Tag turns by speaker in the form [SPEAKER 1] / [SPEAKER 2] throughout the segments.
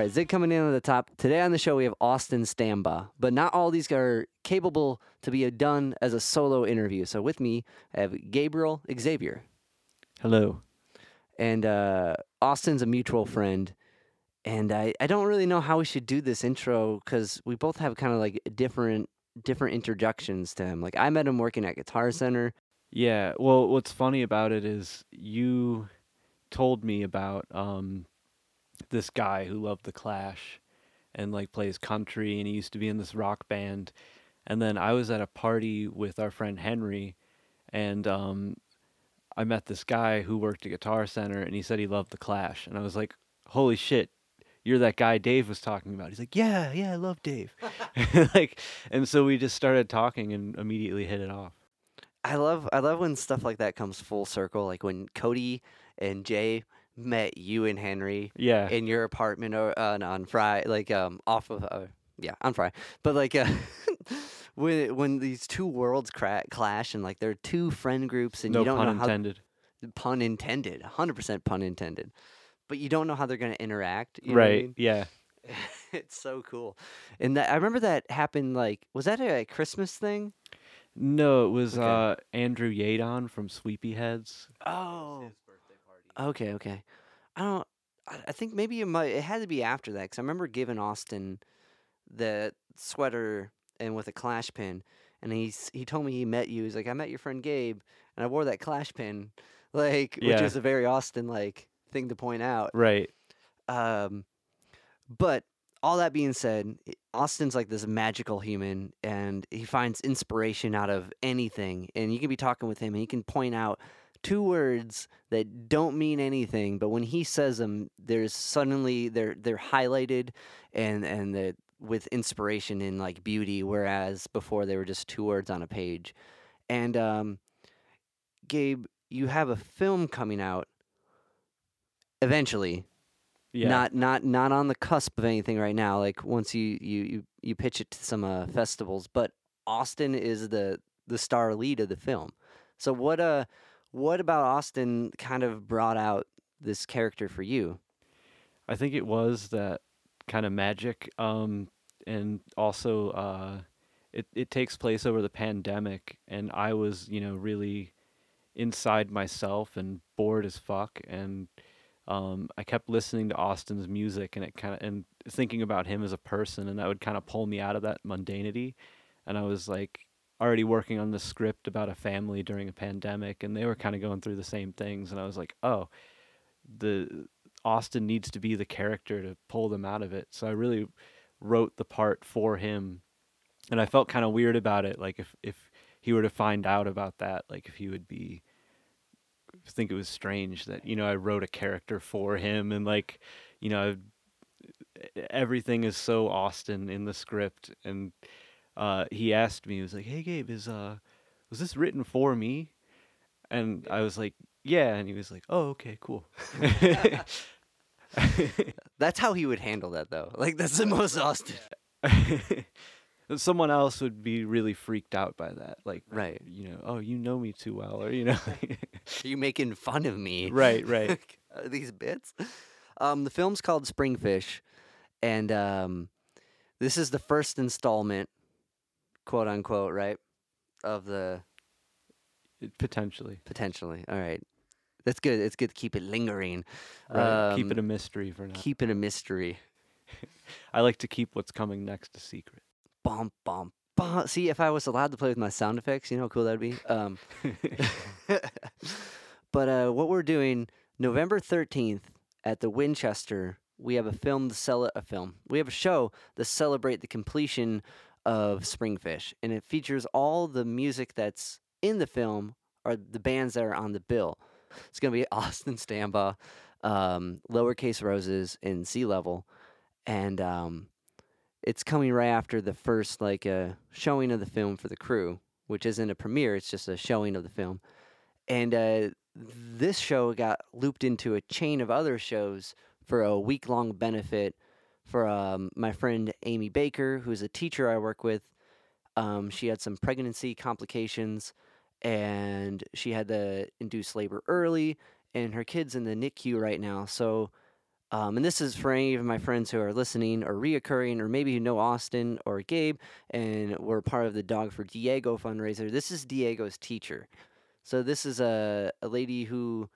[SPEAKER 1] All right, Zig coming in at the top. Today on the show, we have Austin Stamba, but not all these are capable to be done as a solo interview. So with me, I have Gabriel Xavier.
[SPEAKER 2] Hello.
[SPEAKER 1] And uh, Austin's a mutual friend. And I, I don't really know how we should do this intro because we both have kind of like different different introductions to him. Like I met him working at Guitar Center.
[SPEAKER 2] Yeah. Well, what's funny about it is you told me about um, this guy who loved the Clash and like plays country and he used to be in this rock band. And then I was at a party with our friend Henry and um, I met this guy who worked at Guitar Center and he said he loved the Clash. And I was like, holy shit, you're that guy Dave was talking about. He's like, yeah, yeah, I love Dave. like, and so we just started talking and immediately hit it off.
[SPEAKER 1] I love I love when stuff like that comes full circle. Like when Cody and Jay met you and Henry
[SPEAKER 2] Yeah.
[SPEAKER 1] in your apartment or on, on Friday, like um off of uh, yeah on Friday. But like uh, when when these two worlds cra- clash and like there are two friend groups and
[SPEAKER 2] no
[SPEAKER 1] you don't
[SPEAKER 2] pun
[SPEAKER 1] know how
[SPEAKER 2] intended.
[SPEAKER 1] pun intended, hundred percent pun intended. But you don't know how they're gonna interact. You know I
[SPEAKER 2] right.
[SPEAKER 1] mean?
[SPEAKER 2] Yeah.
[SPEAKER 1] it's so cool. And that, I remember that happened like was that a Christmas thing?
[SPEAKER 2] No, it was
[SPEAKER 1] Okay.
[SPEAKER 2] uh, Andrew Yadon from Sleepyheads.
[SPEAKER 1] Oh. Okay, okay. I don't. I, I think maybe it might. It had to be after that because I remember giving Austin the sweater and with a clash pin, and he's he told me he met you. He's like, I met your friend Gabe, and I wore that clash pin, like, which
[SPEAKER 2] Yeah.
[SPEAKER 1] is a very Austin like thing to point out.
[SPEAKER 2] Right.
[SPEAKER 1] Um, but all that being said, i- Austin's like this magical human, and he finds inspiration out of anything. And you can be talking with him, and he can point out two words that don't mean anything, but when he says them, there's suddenly they're they're highlighted, and and the with inspiration and like beauty, whereas before they were just two words on a page. And um, Gabe, you have a film coming out eventually
[SPEAKER 2] Yeah.
[SPEAKER 1] not not not on the cusp of anything right now. Like once you you you, you pitch it to some uh, festivals, but Austin is the the star lead of the film. So what uh what about Austin kind of brought out this character for you?
[SPEAKER 2] I think it was that kind of magic. Um, and also, uh, it it takes place over the pandemic, and I was, you know, really inside myself and bored as fuck, and um, I kept listening to Austin's music, and it kind of and thinking about him as a person, and that would kind of pull me out of that mundanity, and I was like already working on the script about a family during a pandemic, and they were kind of going through the same things, and I was like, oh, the Austin needs to be the character to pull them out of it. So I really wrote the part for him. And I felt kind of weird about it like if if he were to find out about that, like if he would be think it was strange that you know I wrote a character for him and like you know everything is so Austin in the script and uh he asked me he was like hey Gabe is uh was this written for me and I was like yeah and he was like oh okay cool
[SPEAKER 1] That's how he would handle that though. Like that's the most Austin.
[SPEAKER 2] someone else would be really freaked out by that like
[SPEAKER 1] Right.
[SPEAKER 2] you know oh you know me too well or you know
[SPEAKER 1] Are you making fun of me?
[SPEAKER 2] right right
[SPEAKER 1] these bits. Um, the film's called Springfish, and um, this is the first installment, quote unquote, right, of the
[SPEAKER 2] potentially
[SPEAKER 1] potentially. All right, that's good. It's good to keep it lingering.
[SPEAKER 2] right. keep it a
[SPEAKER 1] Um,
[SPEAKER 2] mystery for now
[SPEAKER 1] keep it a mystery.
[SPEAKER 2] I like to keep what's coming next a secret
[SPEAKER 1] Bum bum bum. See, if I was allowed to play with my sound effects, you know how cool that'd be. Um, but uh, what we're doing November 13th at the Winchester, we have a film to sell a film. We have a show to celebrate the completion of Springfish, and it features all the music that's in the film or the bands that are on the bill. It's gonna be Austin Stamba, um, Lowercase Roses, and Sea Level, and um, it's coming right after the first like uh, showing of the film for the crew, which isn't a premiere; it's just a showing of the film. And uh, this show got looped into a chain of other shows for a week long benefit for um, my friend Amy Baker, who's a teacher I work with. Um, she had some pregnancy complications and she had to induce labor early, and her kid's in the NICU right now. So Um, and this is for any of my friends who are listening or reoccurring, or maybe you know Austin or Gabe, and we're part of the Dog for Diego fundraiser. This is Diego's teacher. So this is a, a lady who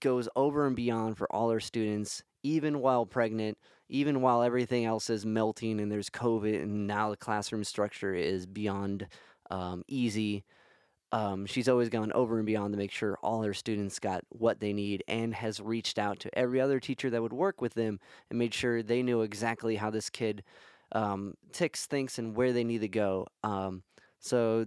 [SPEAKER 1] goes over and beyond for all her students, even while pregnant, even while everything else is melting and there's COVID, and now the classroom structure is beyond um, easy. Um, she's always gone over and beyond to make sure all her students got what they need and has reached out to every other teacher that would work with them and made sure they knew exactly how this kid um, ticks, thinks, and where they need to go. Um, so,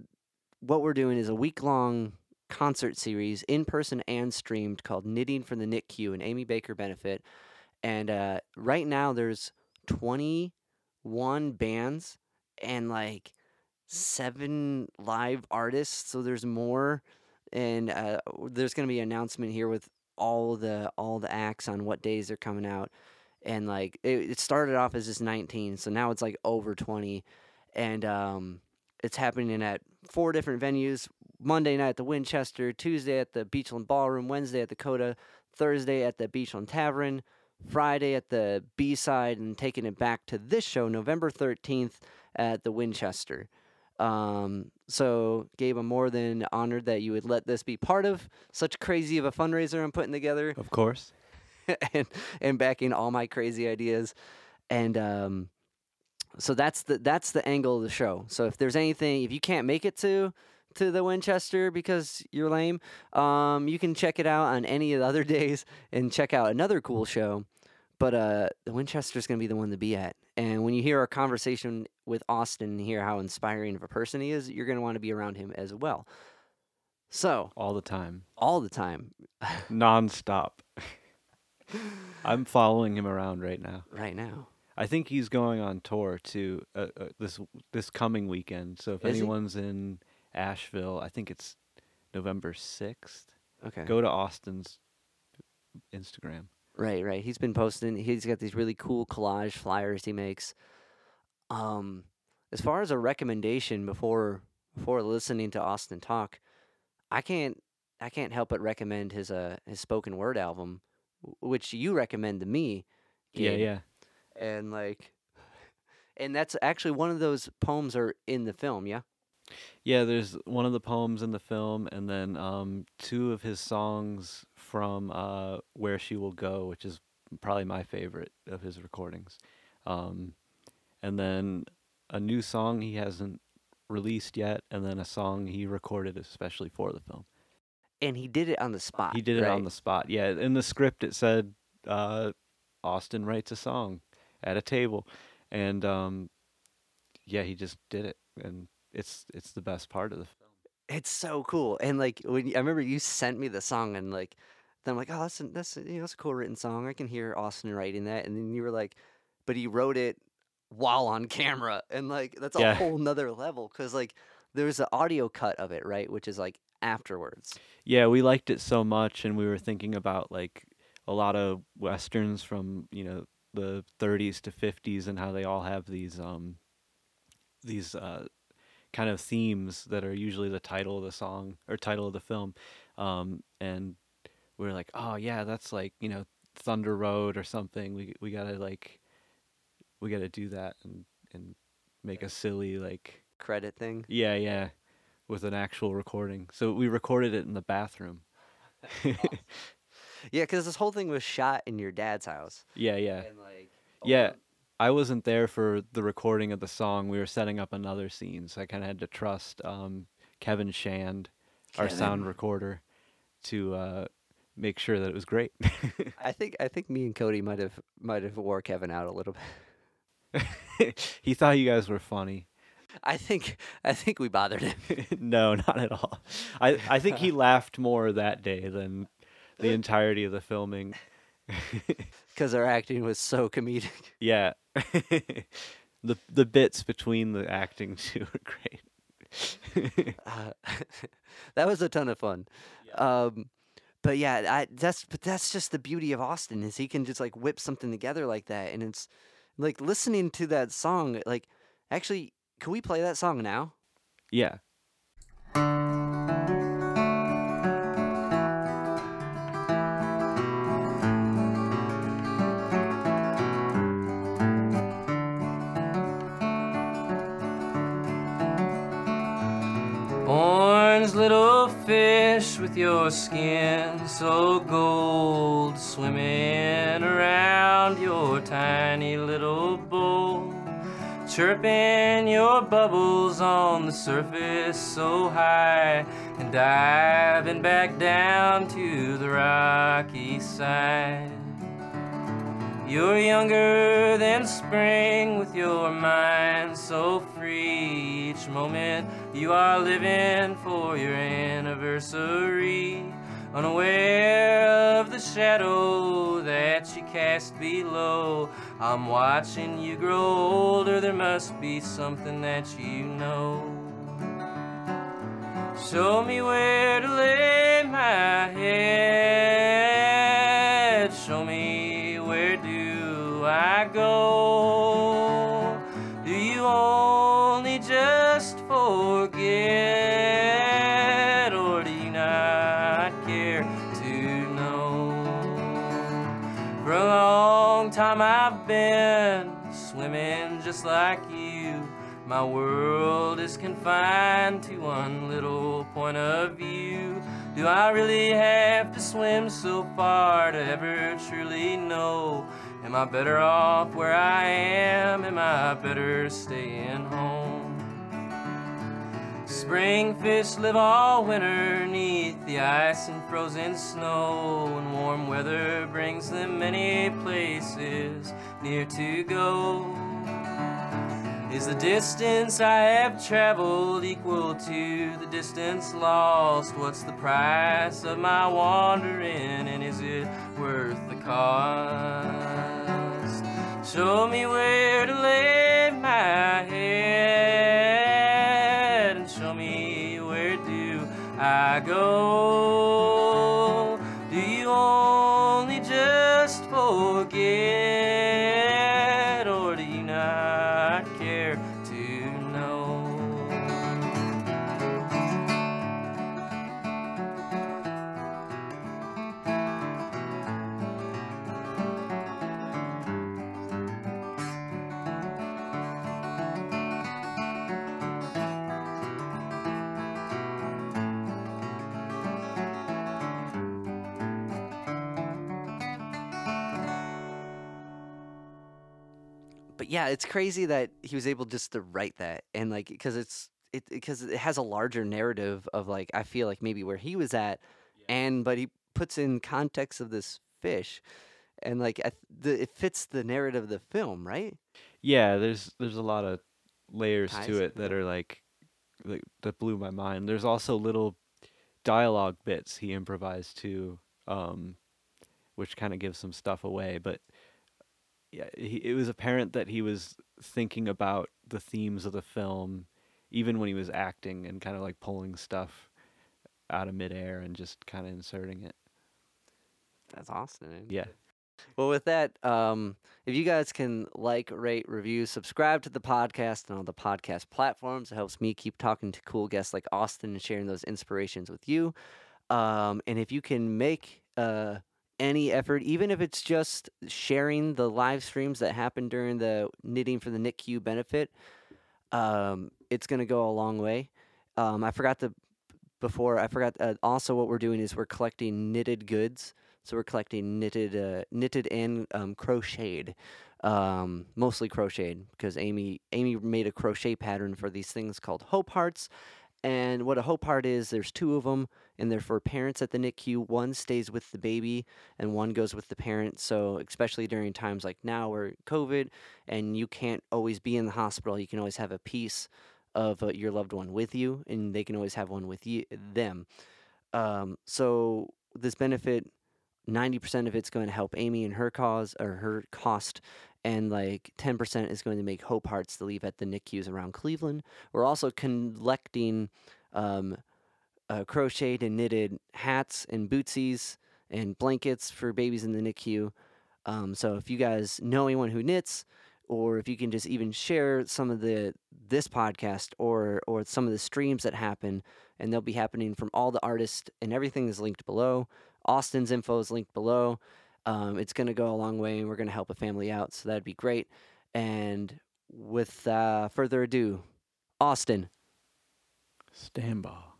[SPEAKER 1] what we're doing is a week long concert series, in person and streamed, called Knitting for the NICU, an Amy Baker benefit. And uh, right now, there's 21 bands and like seven live artists. So there's more, and uh, there's going to be an announcement here with all the all the acts on what days they're coming out. And like it, it started off as just 19, so now it's like over 20, and um, it's happening at four different venues. Monday night at the Winchester, Tuesday at the Beachland Ballroom, Wednesday at the Coda, Thursday at the Beachland Tavern, Friday at the B side, and taking it back to this show, November 13th at the Winchester. Um, so, Gabe, I'm more than honored that you would let this be part of such crazy of a fundraiser I'm putting together
[SPEAKER 2] Of course.
[SPEAKER 1] and and backing all my crazy ideas. And um, so that's the that's the angle of the show. So if there's anything, if you can't make it to to the Winchester because you're lame, um, you can check it out on any of the other days and check out another cool show. But uh, the Winchester's gonna be the one to be at. And when you hear our conversation with Austin and hear how inspiring of a person he is, you're gonna want to be around him as well. So
[SPEAKER 2] All the time.
[SPEAKER 1] all the time,
[SPEAKER 2] Nonstop. I'm following him around right now.
[SPEAKER 1] right now.
[SPEAKER 2] I think he's going on tour too uh, uh, this this coming weekend. So if
[SPEAKER 1] Is he?
[SPEAKER 2] anyone's in Asheville, I think it's November 6th.
[SPEAKER 1] Okay.
[SPEAKER 2] Go to Austin's Instagram.
[SPEAKER 1] Right, right. He's been posting. He's got these really cool collage flyers he makes. Um, as far as a recommendation before before listening to Austin talk, I can't I can't help but recommend his uh his spoken word album, which you recommend to me.
[SPEAKER 2] Yeah, yeah.
[SPEAKER 1] And like, and that's actually one of those poems are in the film. Yeah.
[SPEAKER 2] Yeah, there's one of the poems in the film, and then um, two of his songs from uh, Where She Will Go, which is probably my favorite of his recordings. Um, and then a new song he hasn't released yet, and then a song he recorded especially for the film.
[SPEAKER 1] And he did it on the spot.
[SPEAKER 2] He did it on the spot. Yeah, in the script it said uh, Austin writes a song at a table, and um, yeah, he just did it, and it's it's the best part of the film.
[SPEAKER 1] It's so cool. And like when I remember you sent me the song and like then I'm like, oh, that's a, that's a, you know, that's a cool written song. I can hear Austin writing that. And then you were like, but he wrote it while on camera, and like that's a
[SPEAKER 2] Yeah.
[SPEAKER 1] whole nother level because like there's an audio cut of it, right, which is like afterwards.
[SPEAKER 2] Yeah, we liked it so much, and we were thinking about like a lot of westerns from you know the 30s to 50s, and how they all have these um these uh kind of themes that are usually the title of the song or title of the film, um, and we are like, oh yeah, that's like you know Thunder Road or something. We we gotta like we gotta do that and and make a silly like
[SPEAKER 1] Credit thing.
[SPEAKER 2] yeah yeah with an actual recording. So we recorded it in the bathroom.
[SPEAKER 1] Yeah, because this whole thing was shot in your dad's house.
[SPEAKER 2] Yeah, yeah.
[SPEAKER 1] And like
[SPEAKER 2] Yeah. I wasn't there for the recording of the song. We were setting up another scene, so I kind of had to trust um, Kevin Shand, our sound recorder, to uh, make sure that it was great.
[SPEAKER 1] I think I think me and Cody might have might have wore Kevin out a little bit.
[SPEAKER 2] he thought you guys were funny.
[SPEAKER 1] I think I think we bothered him.
[SPEAKER 2] no, not at all. I, I think he laughed more that day than the entirety of the filming.
[SPEAKER 1] Because our acting was so comedic.
[SPEAKER 2] Yeah. the the bits between the acting too are great.
[SPEAKER 1] Uh, that was a ton of fun. Um, but yeah, I, that's but that's just the beauty of Austin is he can just like whip something together like that, and it's like listening to that song. Like, actually, can we play that song now?
[SPEAKER 2] yeah.
[SPEAKER 3] With your skin so gold, swimming around your tiny little bowl, chirping your bubbles on the surface so high, and diving back down to the rocky side. You're younger than spring with your mind so free. Each moment you are living for your anniversary. Unaware of the shadow that you cast below. I'm watching you grow older. There must be something that you know. Show me where to lay my head. Long time I've been swimming just like you. My world is confined to one little point of view. Do I really have to swim so far to ever truly know? Am I better off where I am? Am I better staying home? Spring fish live all winter neath the ice and frozen snow, and warm weather brings them many places near to go. Is the distance I have traveled equal to the distance lost? What's the price of my wandering, and is it worth the cost? Show me where to lay my head,
[SPEAKER 1] it's crazy that he was able just to write that and like because it's it because it has a larger narrative of like I feel like maybe where he was at, and but he puts in context of this fish, and like I, the, it fits the narrative of the film, right?
[SPEAKER 2] Yeah, there's there's a lot of layers
[SPEAKER 1] Ties
[SPEAKER 2] to
[SPEAKER 1] it,
[SPEAKER 2] it that are like, like that blew my mind. There's also little dialogue bits he improvised too, um, which kind of gives some stuff away. But yeah, he, it was apparent that he was thinking about the themes of the film, even when he was acting and kind of like pulling stuff out of midair and just kind of inserting it.
[SPEAKER 1] That's awesome.
[SPEAKER 2] Yeah.
[SPEAKER 1] Well, with that, um, if you guys can like, rate, review, subscribe to the podcast and all the podcast platforms, it helps me keep talking to cool guests like Austin and sharing those inspirations with you. Um, and if you can make uh, any effort, even if it's just sharing the live streams that happen during the knitting for the NICU benefit, um, it's going to go a long way. Um, I forgot to before I forgot uh, also what we're doing is we're collecting knitted goods. So we're collecting knitted, uh, knitted and um, crocheted, um, mostly crocheted because Amy Amy made a crochet pattern for these things called hope hearts. And what a hope heart is, there's two of them, and they're for parents at the NICU. One stays with the baby, and one goes with the parent. So especially during times like now where COVID, and you can't always be in the hospital, you can always have a piece of uh, your loved one with you, and they can always have one with you them. Um, so this benefit 90% of it's going to help Amy and her cause or her cost and like 10% is going to make Hope Hearts to leave at the NICUs around Cleveland. We're also collecting um, uh, crocheted and knitted hats and bootsies and blankets for babies in the NICU. Um, so if you guys know anyone who knits, or if you can just even share some of the this podcast or or some of the streams that happen, and they'll be happening from all the artists, and everything is linked below. Austin's info is linked below. Um, it's going to go a long way, and we're going to help a family out, so that'd be great. And with uh, further ado, Austin.
[SPEAKER 2] Stand by.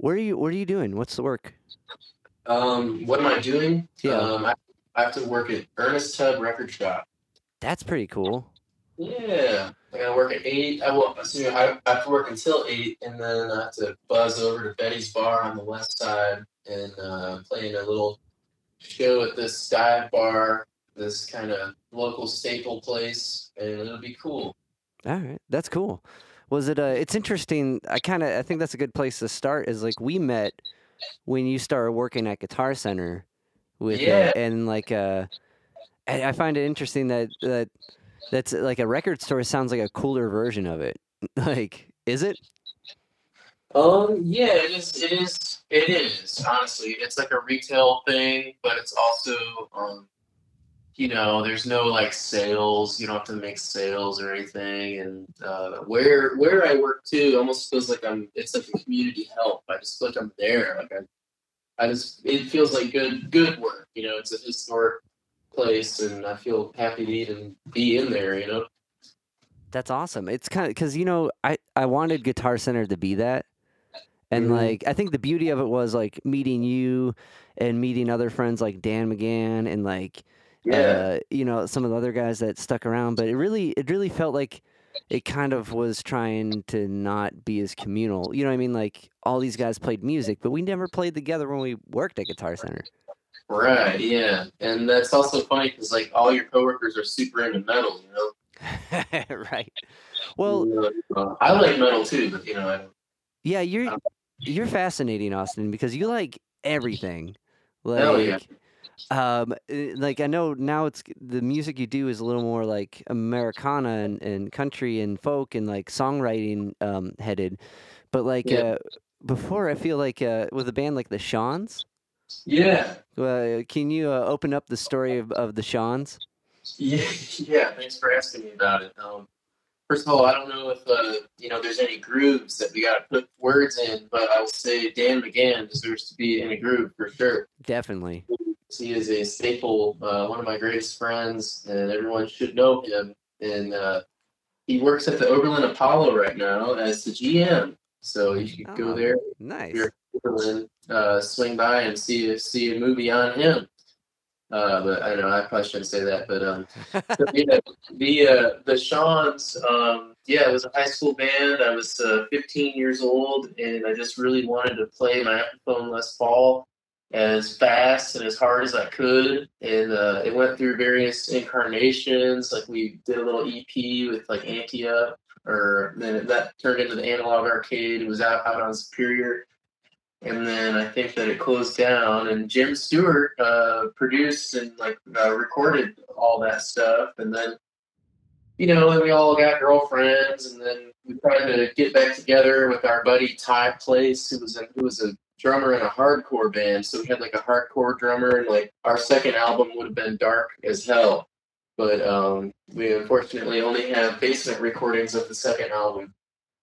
[SPEAKER 1] What are you What are you doing? What's the work?
[SPEAKER 4] Um, what am I doing?
[SPEAKER 1] Yeah.
[SPEAKER 4] Um, I, I have to work at Ernest Tubb Record Shop.
[SPEAKER 1] That's pretty cool.
[SPEAKER 4] Yeah, I gotta work at eight. I will. So I I have to work until eight, and then I have to buzz over to Betty's Bar on the west side and uh, play in a little show at this dive bar, this kind of local staple place, and it'll be cool.
[SPEAKER 1] All right, that's cool. Was it? Uh, it's interesting. I kind of. I think that's a good place to start. Is like we met when you started working at Guitar Center with, uh,
[SPEAKER 4] Yeah.
[SPEAKER 1] and like, uh, I, I find it interesting that that that's like a record store sounds like a cooler version of it. like, is it?
[SPEAKER 4] Um, yeah, it is. It is. It is. Honestly, it's like a retail thing, but it's also, um, you know, there's no like sales. You don't have to make sales or anything. And uh, where where I work too, almost feels like I'm. It's like a community help. I just feel like I'm there. Like I, I just. It feels like good good work. You know, it's a historic place, and I feel happy to even be in there. You know.
[SPEAKER 1] That's awesome. It's kind of because you know I I wanted Guitar Center to be that, and
[SPEAKER 4] Mhm.
[SPEAKER 1] like I think the beauty of it was like meeting you and meeting other friends like Dan McGann and like uh, you know some of the other guys that stuck around. But it really it really felt like it kind of was trying to not be as communal. You know what I mean? Like all these guys played music, but we never played together when we worked at Guitar Center.
[SPEAKER 4] Right. Yeah. And that's also funny because like all your coworkers are super into metal. You know.
[SPEAKER 1] right. Well,
[SPEAKER 4] Uh, I like metal too, but you know, I.
[SPEAKER 1] Yeah, you're you're fascinating, Austin, because you like everything. Like,
[SPEAKER 4] Hell yeah.
[SPEAKER 1] Um, eh, like I know now it's the music you do is a little more like Americana and, and country and folk and like songwriting um headed, but like
[SPEAKER 4] Yeah.
[SPEAKER 1] uh, before I feel like uh, with a band like the Shawns.
[SPEAKER 4] Yeah.
[SPEAKER 1] Uh, can you uh, open up the story of, of the Shawns?
[SPEAKER 4] Yeah. Yeah. Thanks for asking me about it. Um, first of all, I don't know if uh, you know there's any grooves that we got to put words in, but I will say Dan McGann deserves to be in a groove for sure.
[SPEAKER 1] Definitely.
[SPEAKER 4] He is a staple, uh, one of my greatest friends, and everyone should know him. And uh, he works at the Oberlin Apollo right now as the GM. So you should
[SPEAKER 1] Oh.
[SPEAKER 4] go there,
[SPEAKER 1] Nice.
[SPEAKER 4] You're- Oberlin, uh, swing by and see see a movie on him. Uh, but I know I probably shouldn't say that. But um, so, yeah, the uh, the Shawns, um, yeah, it was a high school band. I was uh, 15 years old, and I just really wanted to play my Epiphone Les Paul as fast and as hard as I could. And uh, it went through various incarnations. Like we did a little EP with like Ante Up, or then that turned into the Analog Arcade. It was out out on Superior. And then I think that it closed down, and Jim Stewart uh, produced and like uh, recorded all that stuff. And then, you know, then we all got girlfriends, and then we tried to get back together with our buddy Ty Place, who was a, who was a drummer in a hardcore band. So we had like a hardcore drummer, and like our second album would have been dark as hell. But um, we unfortunately only have basement recordings of the second album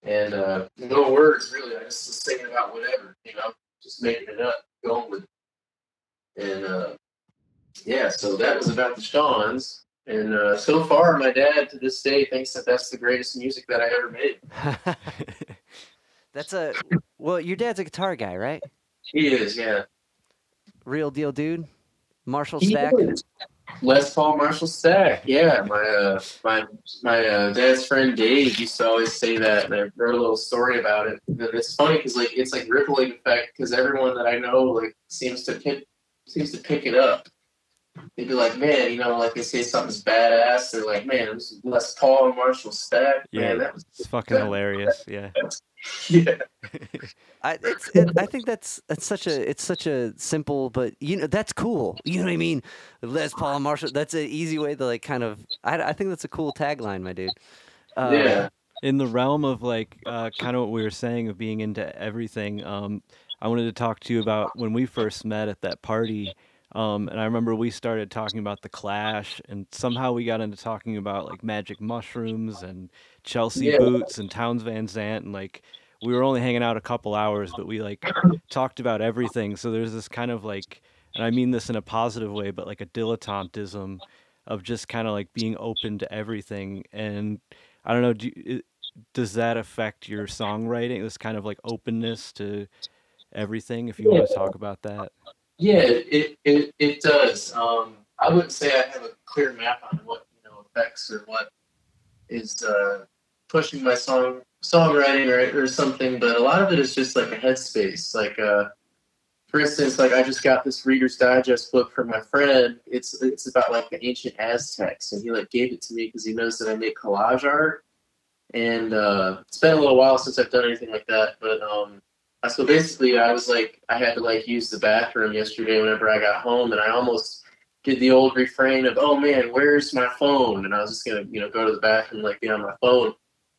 [SPEAKER 4] and uh, no words really. I just was singing about whatever, you know, just making it up, going with it. And uh, yeah, so that was about the Shawns. And uh, so far, my dad to this day thinks that that's the greatest music that I ever made.
[SPEAKER 1] That's a well. Your dad's a guitar guy, right?
[SPEAKER 4] He is, yeah.
[SPEAKER 1] Real deal, dude. Marshall
[SPEAKER 4] He
[SPEAKER 1] Stack.
[SPEAKER 4] is. Les Paul Marshall Stack, yeah. My uh, my my uh, dad's friend Dave used to always say that, and I wrote a little story about it. And it's funny because like it's like rippling effect because everyone that I know like seems to pick seems to pick it up. They'd be like, man, you know, like they say something's badass. They're like, man, this is Les Paul and Marshall Stack.
[SPEAKER 2] Yeah,
[SPEAKER 4] man, that was
[SPEAKER 2] It's fucking hilarious. Yeah.
[SPEAKER 4] Yeah.
[SPEAKER 1] I it's it, I think that's that's such a it's such a simple but you know that's cool. You know what I mean? Les Paul and Marshall. That's an easy way to like kind of. I, I think that's a cool tagline, my dude. Uh,
[SPEAKER 4] yeah.
[SPEAKER 2] in the realm of like uh, kind of what we were saying of being into everything um, i wanted to talk to you about when we first met at that party um, and i remember we started talking about the clash and somehow we got into talking about like magic mushrooms and chelsea
[SPEAKER 4] Yeah.
[SPEAKER 2] boots and Townes Van Zandt and like we were only hanging out a couple hours but we like talked about everything so there's this kind of like and i mean this in a positive way but like a dilettantism of just kind of like being open to everything and I don't know. Do you, does that affect your songwriting? This kind of like openness to everything. If you want to talk about that.
[SPEAKER 4] Yeah, it it it does. Um, I wouldn't say I have a clear map on what you know affects or what is uh, pushing my song songwriting or, or something, but a lot of it is just like a headspace. Like, uh, for instance, like I just got this Reader's Digest book from my friend. It's it's about like the ancient Aztecs, and he like gave it to me because he knows that I make collage art. And uh, it's been a little while since I've done anything like that, but um, so basically I was like I had to like use the bathroom yesterday whenever I got home, and I almost did the old refrain of "Oh man, where's my phone?" And I was just gonna you know go to the bathroom like be on my phone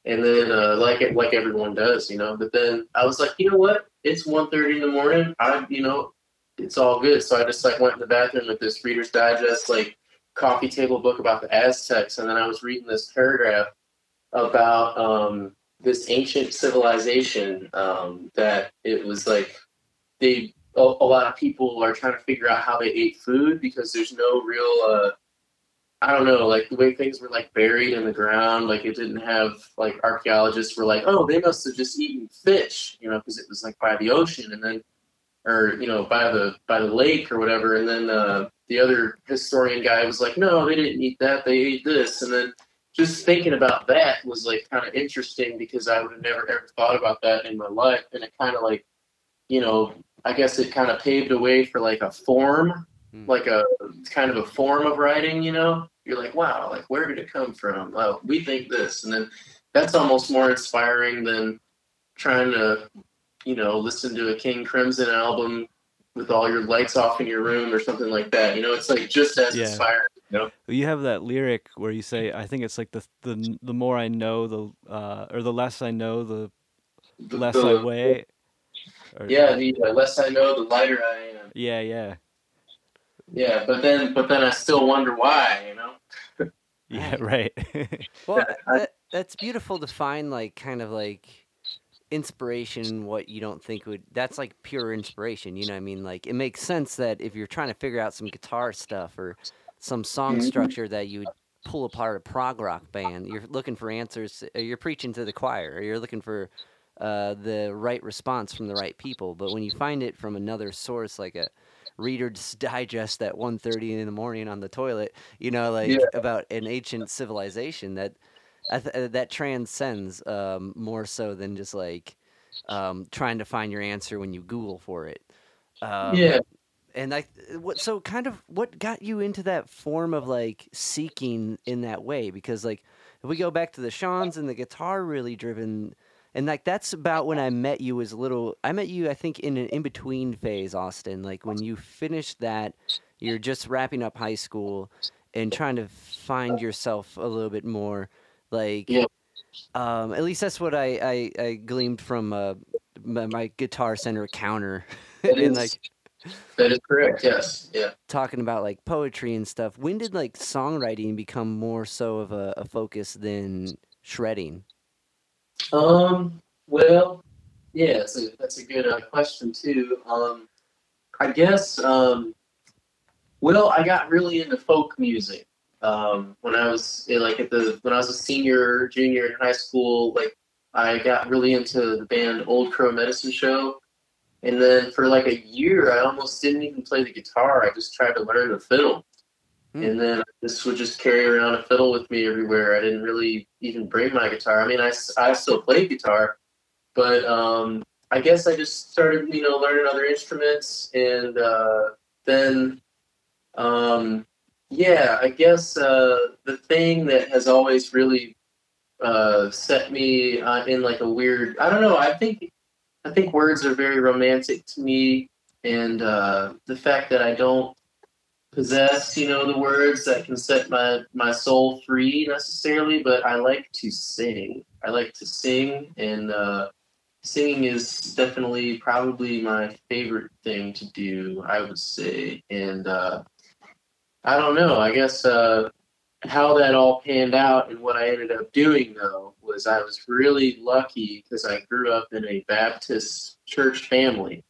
[SPEAKER 4] and then uh, like it like everyone does, you know. But then I was like, you know what? It's 1.30 in the morning. I you know, it's all good. So I just like went in the bathroom with this Reader's Digest like coffee table book about the Aztecs, and then I was reading this paragraph about um, this ancient civilization um, that it was like they a, a, lot of people are trying to figure out how they ate food because there's no real uh, I don't know, like the way things were like buried in the ground, like it didn't have like archaeologists were like, oh, they must have just eaten fish, you know, because it was like by the ocean and then, or you know, by the by the lake or whatever. And then uh, the other historian guy was like, no, they didn't eat that, they ate this. And then just thinking about that was like kind of interesting because I would have never ever thought about that in my life, and it kind of like, you know, I guess it kind of paved a way for like a form Hmm. like a kind of a form of writing, you know, you're like, wow, like where did it come from? Well, we think this, and then that's almost more inspiring than trying to, you know, listen to a King Crimson album with all your lights off in your room or something like that. You know, it's like just as yeah. inspiring. You know,
[SPEAKER 2] you have that lyric where you say, "I think it's like the the the more I know, the uh, or the less I know, the, the less the, I weigh."
[SPEAKER 4] Or, yeah, the uh, less I know, the lighter I am.
[SPEAKER 2] Yeah, yeah.
[SPEAKER 4] Yeah, but then but then I still wonder why, you know.
[SPEAKER 2] yeah, right.
[SPEAKER 1] well, that, that's beautiful to find like kind of like inspiration what you don't think would that's like pure inspiration you know what i mean like it makes sense that if you're trying to figure out some guitar stuff or some song mm-hmm. structure that you would pull apart a prog rock band you're looking for answers uh, you're preaching to the choir or you're looking for uh, the right response from the right people but when you find it from another source like a Reader's Digest at 1.30 in the morning on the toilet, you know, like yeah. about an ancient civilization that that transcends um, more so than just like um, trying to find your answer when you Google for it.
[SPEAKER 4] Um, yeah.
[SPEAKER 1] And I, what so kind of what got you into that form of like seeking in that way? Because like if we go back to the Shawns and the guitar really driven and like that's about when I met you as a little. I met you, I think, in an in between phase, Austin. Like when you finished that, you're just wrapping up high school and trying to find yourself a little bit more. Like, yeah. um, at least that's what I I, I gleamed from uh, my, my, Guitar Center counter.
[SPEAKER 4] and like. That is correct. Yes. Yeah.
[SPEAKER 1] Talking about like poetry and stuff. When did like songwriting become more so of a, a focus than shredding?
[SPEAKER 4] Um, well, yeah, that's a, that's a good uh, question too. Um, I guess, um, well, I got really into folk music um, when I was in, like at the when I was a senior, junior in high school. Like I got really into the band Old Crow Medicine Show, and then for like a year, I almost didn't even play the guitar. I just tried to learn the fiddle. Mm. And then this would just carry around a fiddle with me everywhere. I didn't really even bring my guitar. I mean, I, I still play guitar, but um, I guess I just started, you know, learning other instruments. And uh, then, um, yeah, I guess uh, the thing that has always really uh, set me uh, in like a weird, I don't know, I think, I think words are very romantic to me. And uh, the fact that I don't possess, you know, the words that can set my my soul free necessarily, but I like to sing. I like to sing, and uh, singing is definitely probably my favorite thing to do. I would say, and uh, I don't know. I guess uh, how that all panned out and what I ended up doing though was I was really lucky because I grew up in a Baptist church family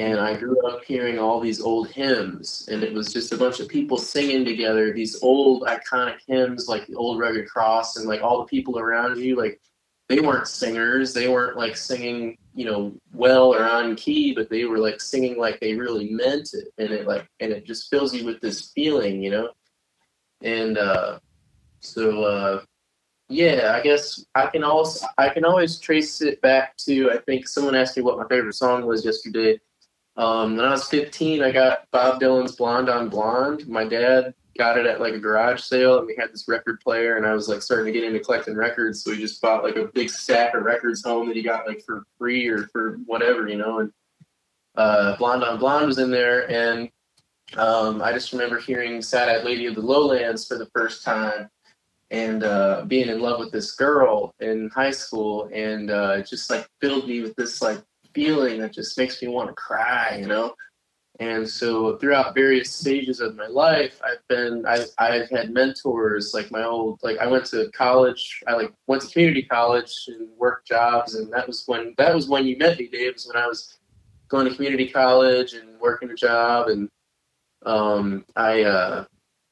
[SPEAKER 4] and I grew up hearing all these old hymns, and it was just a bunch of people singing together these old iconic hymns, like the old rugged cross, and like all the people around you, like they weren't singers. They weren't like singing, you know, well or on key, but they were like singing like they really meant it, and it like and it just fills you with this feeling, you know. And uh, so uh, yeah, I guess I can also I can always trace it back to I think someone asked me what my favorite song was yesterday. Um, when I was 15, I got Bob Dylan's "Blonde on Blonde." My dad got it at like a garage sale, and we had this record player, and I was like starting to get into collecting records, so he just bought like a big stack of records home that he got like for free or for whatever, you know. And uh, "Blonde on Blonde" was in there, and um, I just remember hearing "Sad Eyed Lady of the Lowlands" for the first time and uh, being in love with this girl in high school, and uh, just like filled me with this like feeling that just makes me want to cry, you know. And so throughout various stages of my life, I've been I I've had mentors like my old like I went to college. I like went to community college and worked jobs, and that was when that was when you met me, Dave. Was when I was going to community college and working a job, and um, I uh,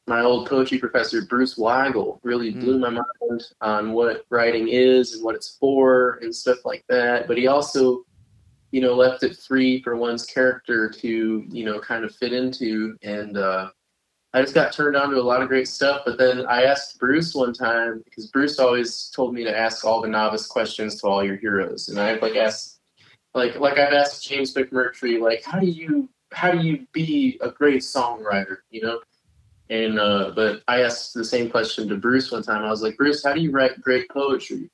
[SPEAKER 4] my old poetry professor Bruce Weigl really
[SPEAKER 1] Mm.
[SPEAKER 4] blew my mind on what writing is and what it's for and stuff like that. But he also, you know, left it free for one's character to, you know, kind of fit into. And uh, I just got turned on to a lot of great stuff. But then I asked Bruce one time because Bruce always told me to ask all the novice questions to all your heroes, and I've like asked, like like I've asked James McMurtry, like how do you how do you be a great songwriter, you know? And uh, but I asked the same question to Bruce one time. I was like, Bruce, how do you write great poetry?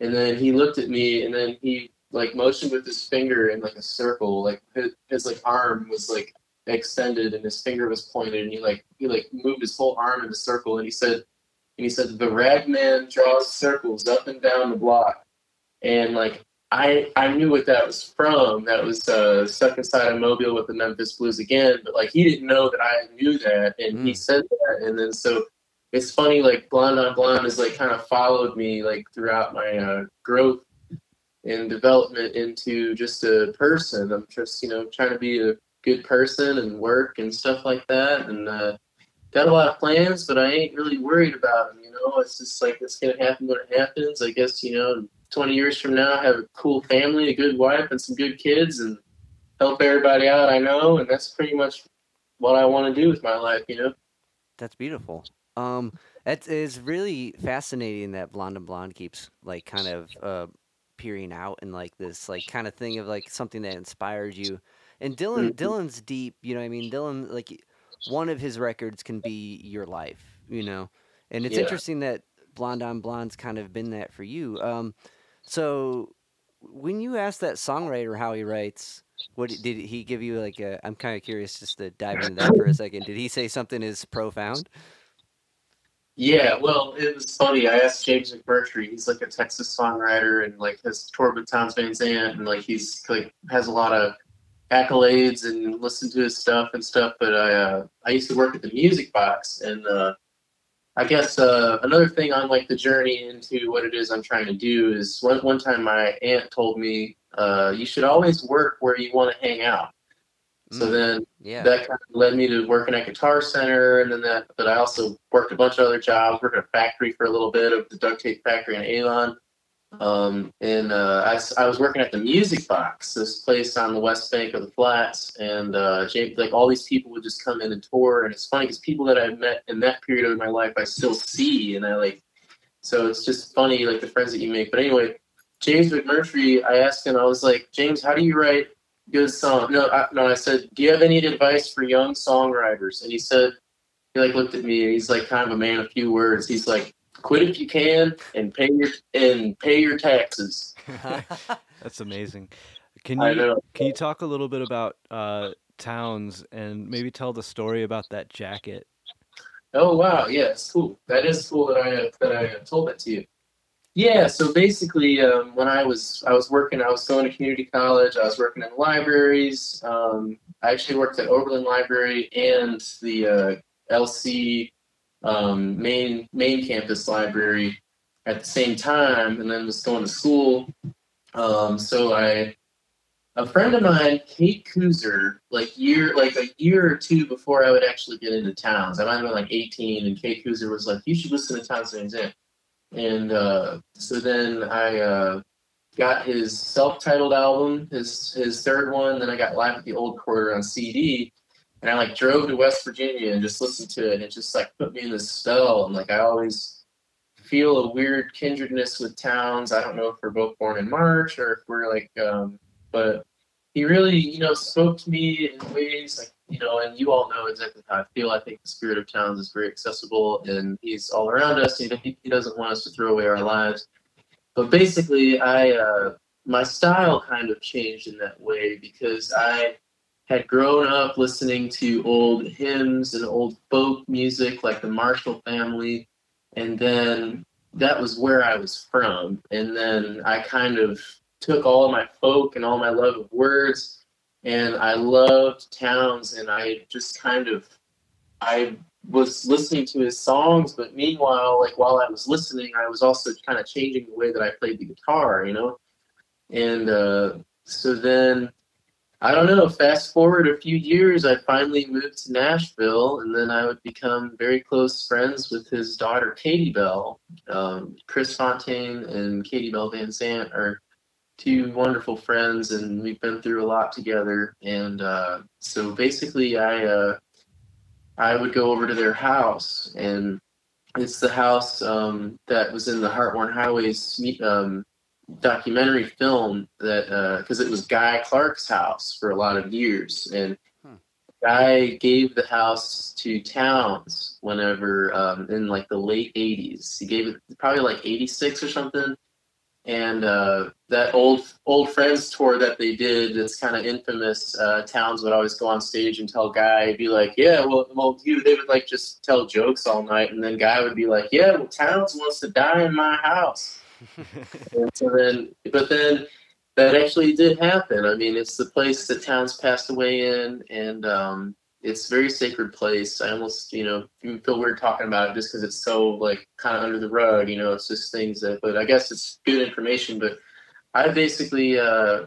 [SPEAKER 4] And then he looked at me, and then he like motioned with his finger in like a circle, like his, his like arm was like extended, and his finger was pointed, and he like he like moved his whole arm in a circle, and he said, and he said, the ragman draws circles up and down the block, and like I I knew what that was from. That was uh, stuck inside a mobile with the Memphis Blues again. But like he didn't know that I knew that, and he
[SPEAKER 1] Mm.
[SPEAKER 4] said that, and then so it's funny. Like Blonde on Blonde has like kind of followed me like throughout my uh, growth and development into just a person. I'm just you know trying to be a good person and work and stuff like that, and uh, got a lot of plans, but I ain't really worried about them. You know, it's just like it's gonna happen when it happens. I guess you know. 20 years from now, I have a cool family, a good wife, and some good kids, and help everybody out I know. And that's pretty much what I want to do with my life, you know?
[SPEAKER 1] That's beautiful. Um, it is really fascinating that Blonde and Blonde keeps like kind of uh, peering out and like this like kind of thing of like something that inspired you. And Dylan,
[SPEAKER 4] Mhm.
[SPEAKER 1] Dylan's deep. You know, I mean, Dylan like one of his records can be your life. You know, and it's
[SPEAKER 4] Yeah.
[SPEAKER 1] interesting that Blonde on Blonde's kind of been that for you. Um, so when you ask that songwriter how he writes, what did he give you like a? I'm kind of curious just to dive into that for a second. Did he say something as profound?
[SPEAKER 4] Yeah, well, it was funny. I asked James McMurtry. He's like a Texas songwriter and like has toured with Townes Van Zandt and like he's like has a lot of accolades and listen to his stuff and stuff. But I uh, I used to work at the Music Box and uh, I guess uh, another thing on like the journey into what it is I'm trying to do is one one time my aunt told me uh, you should always work where you want to hang out. So
[SPEAKER 1] Mm.
[SPEAKER 4] then
[SPEAKER 1] Yeah.
[SPEAKER 4] that kind of led me to working at Guitar Center, and then that. But I also worked a bunch of other jobs. Worked at a factory for a little bit of the duct tape factory in Avon. Um, and uh, I, I was working at the Music Box, this place on the west bank of the Flats, and uh, James, like all these people would just come in and tour. And it's funny because people that I met in that period of my life, I still see, and I like. So it's just funny, like the friends that you make. But anyway, James McMurtry, I asked him, I was like, James, how do you write good song? No, I, no, I said, do you have any advice for young songwriters? And he said, he like looked at me and he's like kind of a man of few words. He's like, quit if you can and pay your and pay your taxes.
[SPEAKER 2] That's amazing. Can you can you talk a little bit about uh, Townes and maybe tell the story about that jacket?
[SPEAKER 4] Oh wow, yeah, it's cool. That is cool that I that I told that to you. Yeah, so basically, um, when I was I was working, I was going to community college. I was working in libraries. Um, I actually worked at Oberlin Library and the uh, LC um, main main campus library at the same time, and then was going to school. Um, so I a friend of mine, Kate Kuzer, like year like a year or two before I would actually get into Townes. I might have been like 18, and Kate Kuzer was like, "You should listen to Townes Van Zandt." And uh, so then I uh, got his self-titled album, his his third one. Then I got Live at the Old Quarter on CD, and I like drove to West Virginia and just listened to it. And it just like put me in this spell, and like I always feel a weird kindredness with Townes. I don't know if we're both born in March or if we're like, um, but he really, you know, spoke to me in ways like you know, and you all know exactly how I feel. I think the spirit of Townes is very accessible and he's all around us. You He, he doesn't want us to throw away our lives. But basically, I uh, my style kind of changed in that way because I had grown up listening to old hymns and old folk music like the Marshall family. And then that was where I was from. And then I kind of took all my folk and all my love of words and I loved Townes, and I just kind of I was listening to his songs, but meanwhile, like while I was listening, I was also kind of changing the way that I played the guitar, you know. And uh, so then, I don't know. Fast forward a few years, I finally moved to Nashville, and then I would become very close friends with his daughter, Katie Bell. Um, Chris Fontaine and Katie Bell Van Zandt are two wonderful friends, and we've been through a lot together. And uh, so basically, I uh, I would go over to their house, and it's the house um, that was in the Heartworn Highways um, documentary film that because uh, it was Guy Clark's house for a lot of years, and hmm. Guy gave the house to Townes whenever um, in like the late '80s. He gave it probably like '86 or something and uh, that old old friends tour that they did it's kind of infamous uh, townes would always go on stage and tell guy be like yeah well well you they would like just tell jokes all night. And then guy would be like yeah well townes wants to die in my house. And so then but then that actually did happen. I mean it's the place that Townes passed away in and um, it's very sacred place. I almost, you know, feel weird talking about it just because it's so like kind of under the rug. You know, it's just things that. But I guess it's good information. But I basically, uh,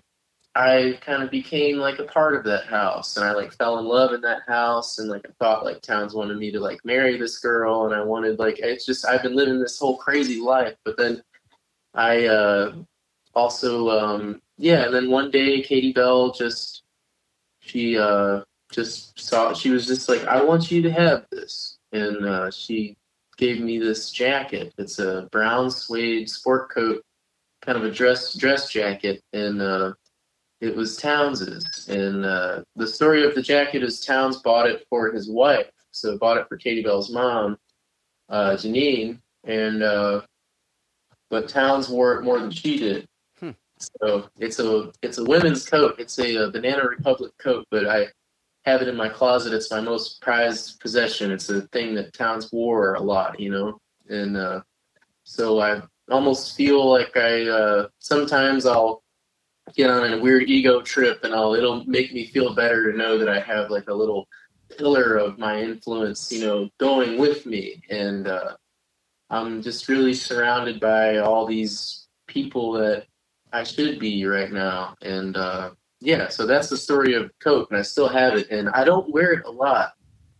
[SPEAKER 4] I kind of became like a part of that house, and I like fell in love in that house, and like I thought like Townes wanted me to like marry this girl, and I wanted like it's just I've been living this whole crazy life, but then I uh, also um, yeah, and then one day Katie Bell just she uh just saw she was just like i want you to have this. And uh, she gave me this jacket. It's a brown suede sport coat kind of a dress dress jacket. And uh, it was townes's and uh, the story of the jacket is Townes bought it for his wife. So bought it for katie bell's mom uh, Jeanene. And uh, but Townes wore it more than she did. Hmm. so it's a it's a women's coat. It's a, a banana republic coat but i have it in my closet. It's my most prized possession. It's a thing that Townes wore a lot, you know, and uh, so I almost feel like I uh, sometimes I'll get on a weird ego trip, and I'll it'll make me feel better to know that I have like a little pillar of my influence, you know, going with me, and uh, I'm just really surrounded by all these people that I should be right now, and uh, yeah, so that's the story of Coke, and I still have it, and I don't wear it a lot.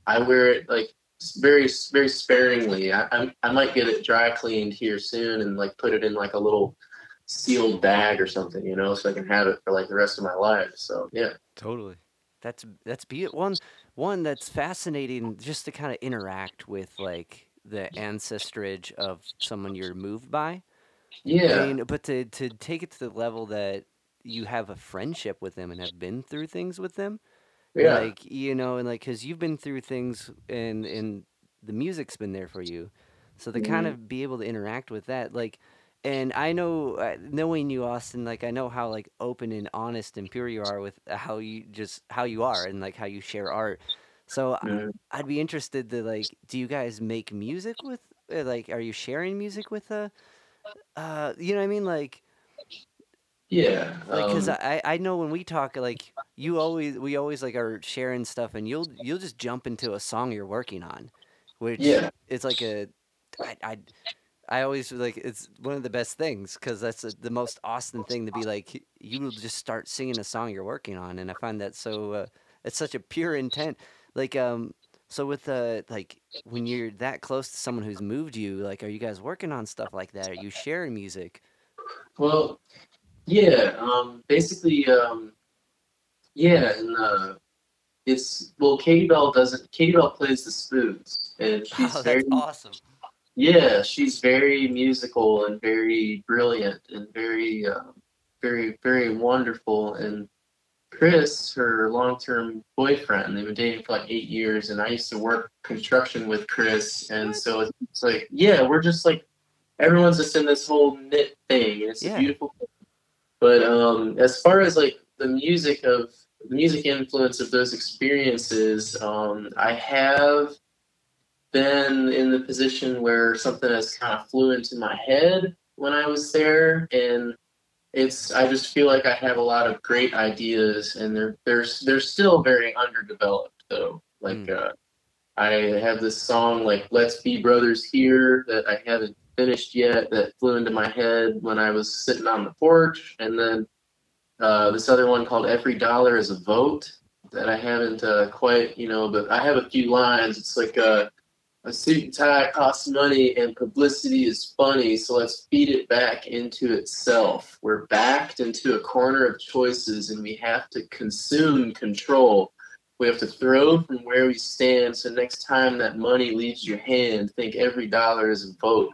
[SPEAKER 4] I wear it like very very sparingly. I I, I might get it dry cleaned here soon and like put it in like a little sealed bag or something, you know, so I can have it for like the rest of my life. So yeah,
[SPEAKER 2] totally.
[SPEAKER 1] That's that's be it. One one that's fascinating just to kind of interact with like the ancestrage of someone you're moved by.
[SPEAKER 4] Yeah.
[SPEAKER 1] I mean, but to to take it to the level that you have a friendship with them and have been through things with them.
[SPEAKER 4] Yeah.
[SPEAKER 1] Like, you know, and like, cause you've been through things and, and the music's been there for you. So to mm-hmm. kind of be able to interact with that, like, and I know, uh, knowing you, Austin, like I know how like open and honest and pure you are with how you just how you are and like how you share art. So mm-hmm. I, would be interested to like, do you guys make music with, uh, like, are you sharing music with, uh, uh, you know what I mean? Like,
[SPEAKER 4] yeah,
[SPEAKER 1] like because um, I I know when we talk like you always we always like are sharing stuff and you'll you'll just jump into a song you're working on, which
[SPEAKER 4] yeah,
[SPEAKER 1] it's like a I I, I always like it's one of the best things because that's a, the most Austin thing to be like you will just start singing a song you're working on and I find that so uh, it's such a pure intent like um So with the like when you're that close to someone who's moved you, like are you guys working on stuff like that? Are you sharing music?
[SPEAKER 4] Well, yeah. Um, basically, um, yeah, and uh, it's well, Katie Bell doesn't. Katie Bell plays the spoons, and she's
[SPEAKER 1] Oh,
[SPEAKER 4] very
[SPEAKER 1] that's awesome.
[SPEAKER 4] yeah, she's very musical and very brilliant and very, uh, very, very wonderful. And Chris, her long-term boyfriend, they've been dating for like eight years, and I used to work construction with Chris, and so it's like, yeah, we're just like everyone's just in this whole knit thing, and it's
[SPEAKER 1] Yeah.
[SPEAKER 4] a beautiful thing. But um, as far as like the music of the music influence of those experiences, um, I have been in the position where something has kind of flew into my head when I was there, and it's I just feel like I have a lot of great ideas, and they're they're they're still very underdeveloped though. Like
[SPEAKER 1] Mm.
[SPEAKER 4] uh, I have this song like "Let's Be Brothers Here" that I haven't finished yet that flew into my head when I was sitting on the porch, and then uh, this other one called "Every Dollar Is a Vote" that I haven't uh, quite you know, but I have a few lines. It's like uh, a suit and tie costs money and publicity is funny, so let's feed it back into itself. We're backed into a corner of choices and we have to consume control. We have to throw from where we stand, so next time that money leaves your hand, think every dollar is a vote.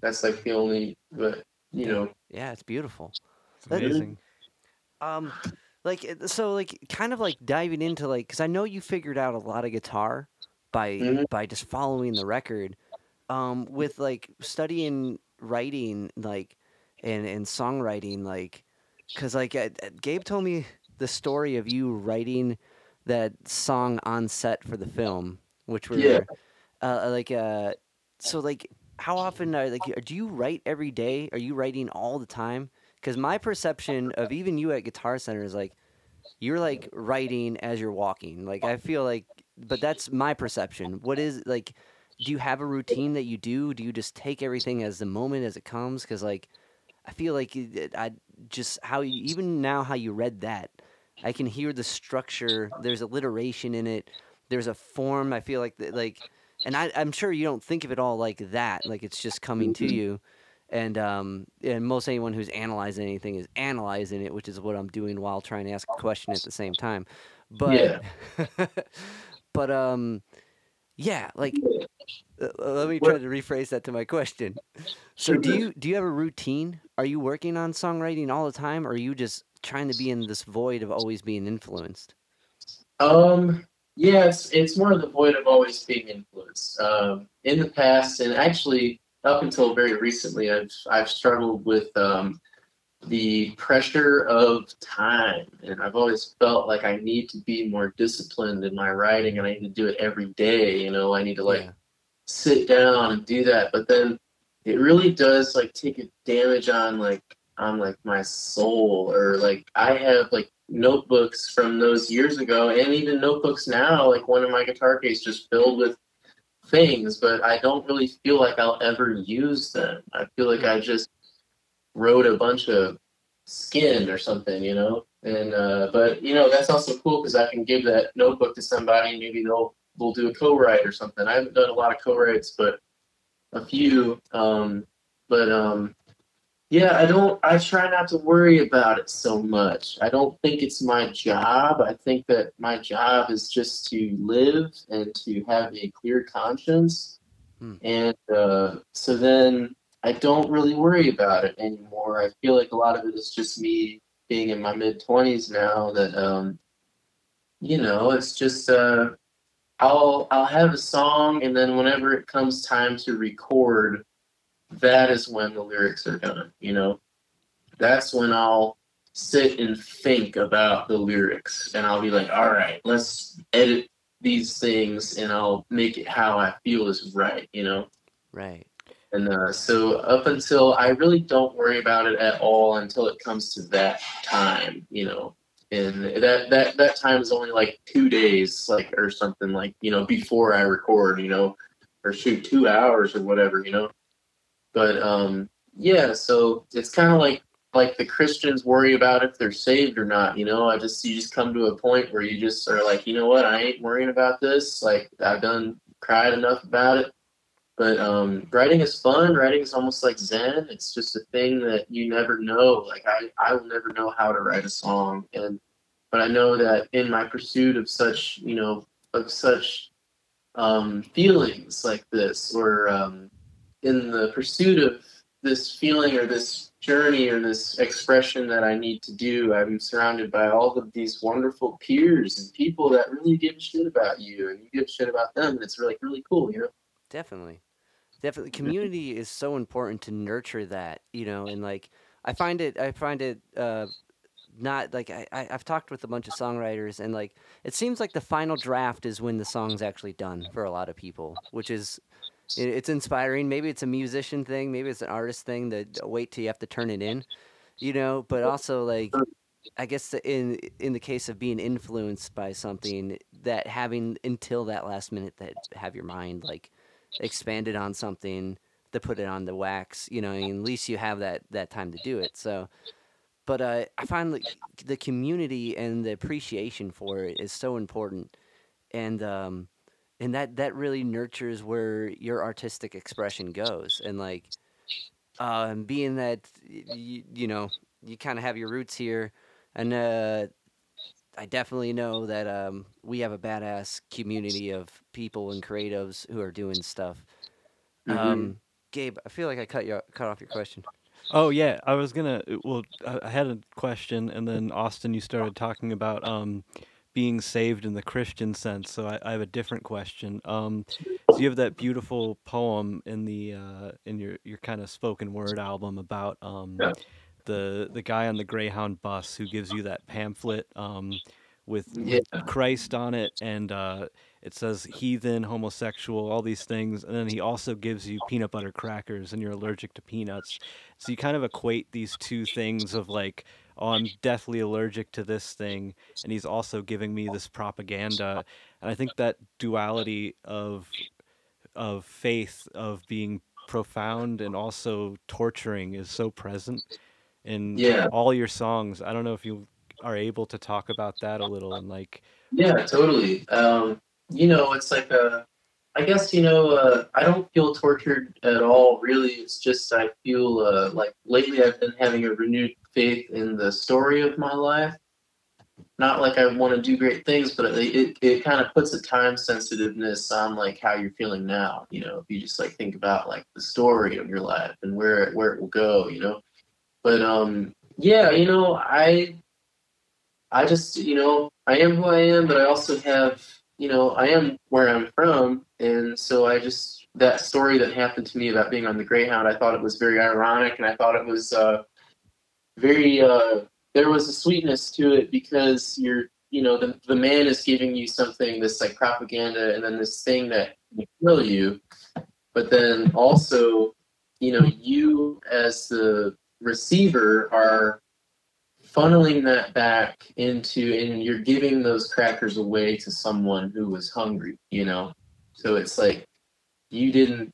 [SPEAKER 4] That's like the only, but you know,
[SPEAKER 1] Yeah, it's beautiful.
[SPEAKER 2] It's
[SPEAKER 1] That-
[SPEAKER 2] amazing.
[SPEAKER 1] Um, like so, like kind of like diving into like because I know you figured out a lot of guitar by
[SPEAKER 4] Mhm.
[SPEAKER 1] by just following the record. Um, with like studying writing, like and and songwriting, like because like uh, uh, Gabe told me the story of you writing that song on set for the film, which were
[SPEAKER 4] Yeah.
[SPEAKER 1] uh, like uh, so like how often are like do you write every day? Are you writing all the time? Because my perception of even you at Guitar Center is like you're like writing as you're walking. Like I feel like, but that's my perception. What is like? Do you have a routine that you do? Do you just take everything as the moment as it comes? Because like I feel like I just how you, even now how you read that, I can hear the structure. There's alliteration in it. There's a form. I feel like that like, and I, I'm sure you don't think of it all like that. Like it's just coming to you and um, and most anyone who's analyzing anything is analyzing it, which is what I'm doing while trying to ask a question at the same time. But but um, yeah, like uh, uh, let me try to rephrase that to my question. So do you do you have a routine? Are you working on songwriting all the time, or are you just trying to be in this void of always being influenced?
[SPEAKER 4] Um, yeah, it's it's more of the void of always being influenced. Um, in the past, and actually up until very recently, I've I've struggled with um, the pressure of time, and I've always felt like I need to be more disciplined in my writing, and I need to do it every day. You know, I need to like
[SPEAKER 1] Yeah.
[SPEAKER 4] sit down and do that, but then it really does like take a damage on like on like my soul or like I have like notebooks from those years ago and even notebooks now like one of my guitar case just filled with things but I don't really feel like I'll ever use them. I feel like I just wrote a bunch of skin or something, you know. And uh, but you know that's also cool because I can give that notebook to somebody, maybe they'll they'll do a co-write or something. I haven't done a lot of co-writes, but a few. Um, but um, yeah, I don't. I try not to worry about it so much. I don't think it's my job. I think that my job is just to live and to have a clear conscience.
[SPEAKER 1] Hmm.
[SPEAKER 4] And uh, so then I don't really worry about it anymore. I feel like a lot of it is just me being in my mid twenties now. That um, you know, it's just uh, I'll I'll have a song, and then whenever it comes time to record, that is when the lyrics are done. You know, that's when I'll sit and think about the lyrics, and I'll be like, all right, let's edit these things, and I'll make it how I feel is right. You know.
[SPEAKER 1] Right.
[SPEAKER 4] And uh, so up until I really don't worry about it at all until it comes to that time, you know. And that that that time is only like two days, like or something like you know before I record, you know, or shoot two hours or whatever, you know. But um, yeah, so it's kind of like like the Christians worry about if they're saved or not. You know, I just you just come to a point where you just are like, you know what, I ain't worrying about this. Like I've done cried enough about it. But um, writing is fun. Writing is almost like Zen. It's just a thing that you never know. Like I, I will never know how to write a song, and but I know that in my pursuit of such, you know, of such um, feelings like this, or um, in the pursuit of this feeling or this journey or this expression that I need to do, I'm surrounded by all of these wonderful peers and people that really give shit about you, and you give shit about them, and it's really really cool, you know.
[SPEAKER 1] Definitely. Definitely. Community is so important to nurture that, you know, and like I find it I find it uh not like I, I I've talked with a bunch of songwriters and like it seems like the final draft is when the song's actually done for a lot of people, which is it's inspiring. Maybe it's a musician thing, maybe it's an artist thing that wait till you have to turn it in, you know, but also like I guess the, in in the case of being influenced by something that having until that last minute that have your mind like expanded on something to put it on the wax, you know, and at least you have that that time to do it. So, but uh, I find like the community and the appreciation for it is so important, and um, and that that really nurtures where your artistic expression goes, and like, um, being that you, you know you kind of have your roots here, and uh, I definitely know that um, we have a badass community of people and creatives who are doing stuff.
[SPEAKER 4] Mhm.
[SPEAKER 1] Um, Gabe, I feel like I cut you cut off your question.
[SPEAKER 2] Oh yeah, I was gonna. uh, Well, I I had a question, and then Austin, you started talking about um, being saved in the Christian sense. So I, I have a different question. Um, so you have that beautiful poem in the uh, in your your kind of spoken word album about um,
[SPEAKER 4] Yeah.
[SPEAKER 2] the the guy on the Greyhound bus who gives you that pamphlet um, with,
[SPEAKER 4] Yeah.
[SPEAKER 2] Christ on it, and uh, it says heathen, homosexual, all these things, and then he also gives you peanut butter crackers, and you're allergic to peanuts. So you kind of equate these two things of like, oh, I'm deathly allergic to this thing, and he's also giving me this propaganda. And I think that duality of of faith of being profound and also torturing is so present in
[SPEAKER 4] Yeah.
[SPEAKER 2] all your songs. I don't know if you are able to talk about that a little and like
[SPEAKER 4] Yeah, totally. Um, you know, it's like uh, I guess you know, uh, I don't feel tortured at all. Really, it's just I feel uh, like lately I've been having a renewed faith in the story of my life. Not like I want to do great things, but it it, it kind of puts a time sensitiveness on like how you're feeling now. You know, if you just like think about like the story of your life and where where it will go. You know, but um, yeah, you know, I I just, you know, I am who I am, but I also have, you know, I am where I'm from. And so I just, that story that happened to me about being on the Greyhound, I thought it was very ironic and I thought it was uh, very, uh, there was a sweetness to it because you're, you know, the, the man is giving you something, this like propaganda, and then this thing that will kill you. But then also, you know, you as the receiver are funneling that back into and you're giving those crackers away to someone who was hungry you know so it's like you didn't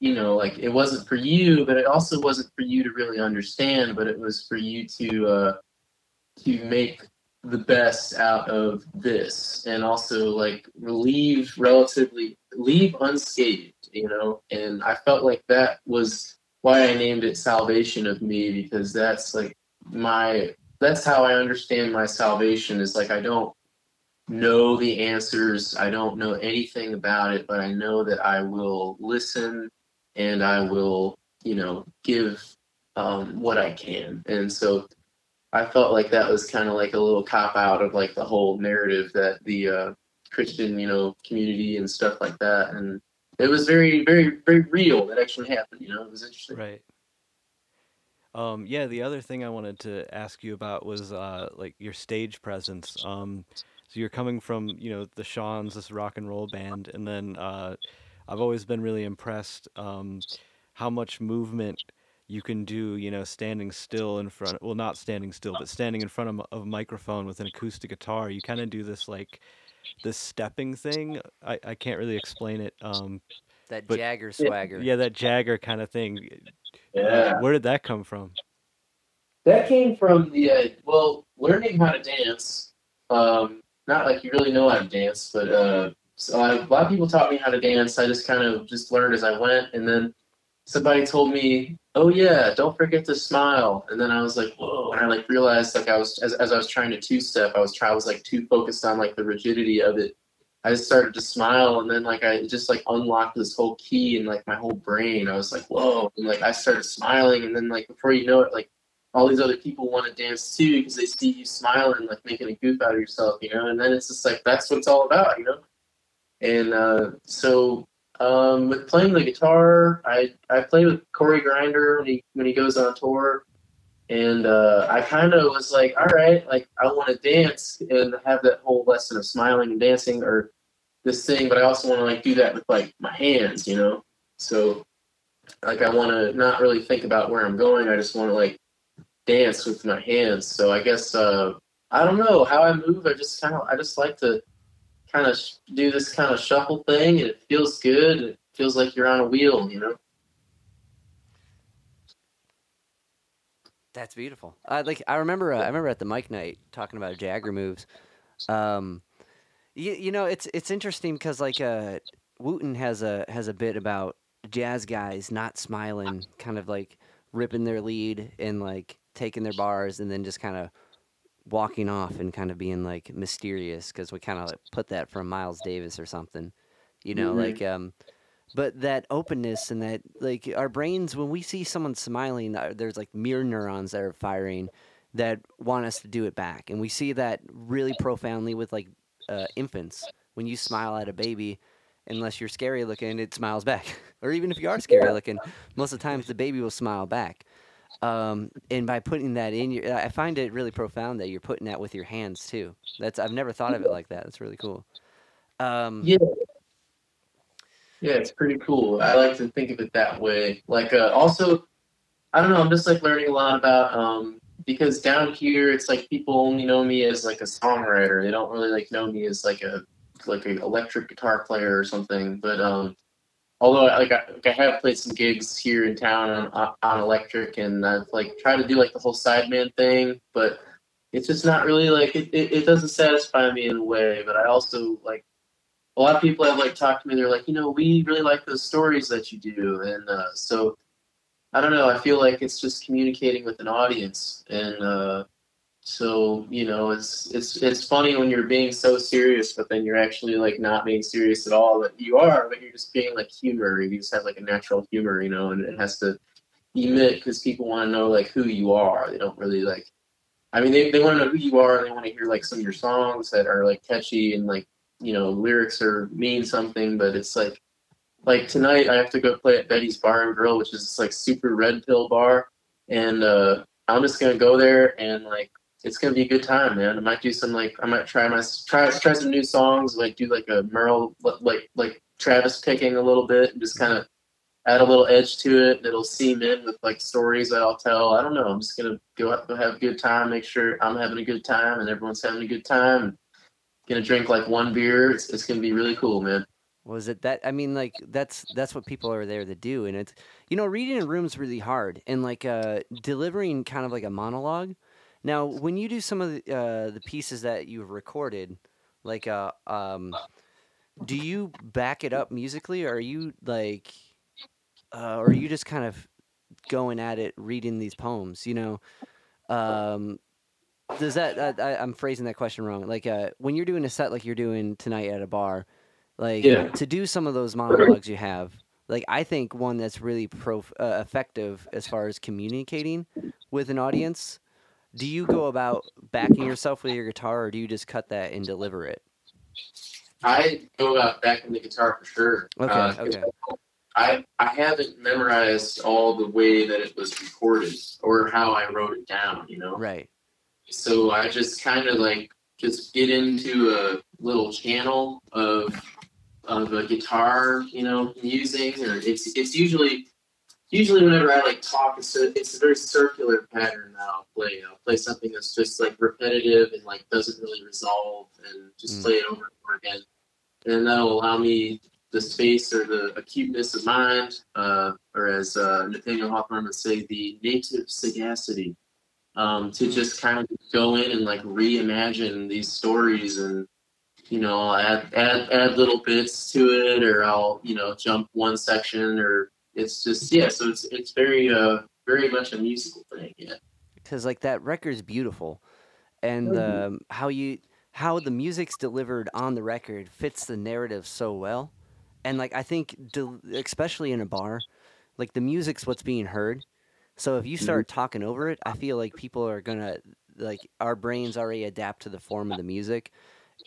[SPEAKER 4] you know like it wasn't for you but it also wasn't for you to really understand but it was for you to uh to make the best out of this and also like leave relatively leave unscathed you know? And i felt like that was why i named it salvation of me because that's like my that's how I understand my salvation is like I don't know the answers, I don't know anything about it, but I know that I will listen and I will, you know, give um, what I can. And so I felt like that was kind of like a little cop out of like the whole narrative that the uh, Christian, you know, community and stuff like that. And it was very, very, very real. That actually happened. You know, it was interesting.
[SPEAKER 2] Right. Um, yeah, the other thing I wanted to ask you about was uh, like your stage presence. Um, so you're coming from, you know, the Shawns, this rock and roll band, and then uh, I've always been really impressed um, how much movement you can do, you know, standing still in front, well, not standing still, but standing in front of, a- of a microphone with an acoustic guitar. You kind of do this like this stepping thing. I, I can't really explain it. Um,
[SPEAKER 1] That
[SPEAKER 2] But-
[SPEAKER 1] Jagger swagger.
[SPEAKER 2] yeah, that Jagger kind of thing. Uh,
[SPEAKER 4] Yeah.
[SPEAKER 2] where did that come from?
[SPEAKER 4] That came from the uh, well, learning how to dance. Um, not like you really know how to dance, but uh, so I, a lot of people taught me how to dance. I just kind of just learned as I went, and then somebody told me, "Oh yeah, don't forget to smile." And then I was like, "Whoa!" And I like realized like I was as, as I was trying to two step, I was I was like too focused on like the rigidity of it. I just started to smile, and then like I just like unlocked this whole key in like my whole brain. I was like, "Whoa!" And like I started smiling, and then like before you know it, like all these other people want to dance too because they see you smiling, like making a goof out of yourself, you know. And then it's just like that's what it's all about, you know. And uh, so um, with playing the guitar, I I play with Corey Grinder when he when he goes on tour, and uh, I kind of was like, all right, like I want to dance and have that whole lesson of smiling and dancing or this thing, but I also want to like do that with like my hands, you know. So like I want to not really think about where I'm going. I just want to like dance with my hands. So I guess uh, I don't know how I move. I just kind of I just like to kind of do this kind of shuffle thing, and it feels good. It feels like you're on a wheel, you know.
[SPEAKER 1] That's beautiful. I like. I remember. Uh, I remember at the mic night talking about Jagger moves. Um, you, you know, it's it's interesting because like uh, Wooten has a has a bit about jazz guys not smiling, kind of like ripping their lead and like taking their bars and then just kind of walking off and kind of being like mysterious because we kind of like, put that from Miles Davis or something, you know,
[SPEAKER 4] Mhm.
[SPEAKER 1] like um, but that openness and that like our brains when we see someone smiling, uh, there's like mirror neurons that are firing that want us to do it back, and we see that really profoundly with like uh, infants when you smile at a baby. Unless you're scary looking, it smiles back. or even if you are scary looking, most of the times the baby will smile back um, and by putting that in your i find it really profound that you're putting that with your hands too that's i've never thought of it like that that's really cool um,
[SPEAKER 4] Yeah. Yeah, it's pretty cool. I like to think of it that way. Like, uh, also, I don't know. I'm just like learning a lot about um, because down here it's like people only know me as like a songwriter. They don't really like know me as like a like an electric guitar player or something. But um, although like I, like I have played some gigs here in town on, on electric, and I've like tried to do like the whole sideman thing, but it's just not really like it, it, it doesn't satisfy me in a way. But I also like a lot of people have like talked to me. They're like, you know, we really like those stories that you do, and uh, so I don't know. I feel like it's just communicating with an audience, and uh, so you know, it's it's it's funny when you're being so serious, but then you're actually like not being serious at all. That you are, but you're just being like humor. You just have like a natural humor, you know, and it has to emit because people want to know like who you are. They don't really like. I mean, they, they want to know who you are. And they want to hear like some of your songs that are like catchy and like you know lyrics or mean something, but it's like like tonight I have to go play at Betty's Bar and Grill, which is this like super red pill bar, and uh, I'm just gonna go there and like it's gonna be a good time, man. I might do some like I might try my try try some new songs, like do like a Merle like like Travis picking a little bit and just kind of add a little edge to it. It'll seam in with like stories that I'll tell. I don't know. I'm just gonna go go have a good time, make sure I'm having a good time and everyone's having a good time. Gonna drink like one beer. It's it's gonna be really cool, man.
[SPEAKER 1] was it that i mean like that's that's what people are there to do and it's you know reading in a room really hard and like uh delivering kind of like a monologue now when you do some of the uh the pieces that you've recorded like uh um do you back it up musically or are you like uh, or are you just kind of going at it reading these poems you know um does that uh, I, i'm phrasing that question wrong like uh when you're doing a set like you're doing tonight at a bar like
[SPEAKER 4] Yeah.
[SPEAKER 1] to do some of those monologues you have like i think one that's really pro uh, effective as far as communicating with an audience do you go about backing yourself with your guitar or do you just cut that and deliver it
[SPEAKER 4] I go about backing the guitar for sure.
[SPEAKER 1] Okay,
[SPEAKER 4] Uh,
[SPEAKER 1] okay.
[SPEAKER 4] I I haven't memorized all the way that it was recorded or how I wrote it down. You know.
[SPEAKER 1] right
[SPEAKER 4] So I just kind of like just get into a little channel of of a guitar, you know, musing, or it's it's usually usually whenever I like talk, it's a it's a very circular pattern that I'll play. I'll play something that's just like repetitive and like doesn't really resolve, and just
[SPEAKER 1] Mm.
[SPEAKER 4] play it over and over again, and that'll allow me the space or the acuteness of mind, uh, or as uh, Nathaniel Hawthorne would say, the native sagacity um, to just kind of go in and like reimagine these stories and you know I'll add add add little bits to it or I'll you know jump one section or it's just yeah so it's it's very uh very much a musical thing yeah.
[SPEAKER 1] Because like that record's beautiful. And
[SPEAKER 4] Mhm.
[SPEAKER 1] um, how you how the music's delivered on the record fits the narrative so well. And like i think del- especially in a bar like the music's what's being heard. So if you start talking over it i feel like people are gonna like our brains already adapt to the form of the music.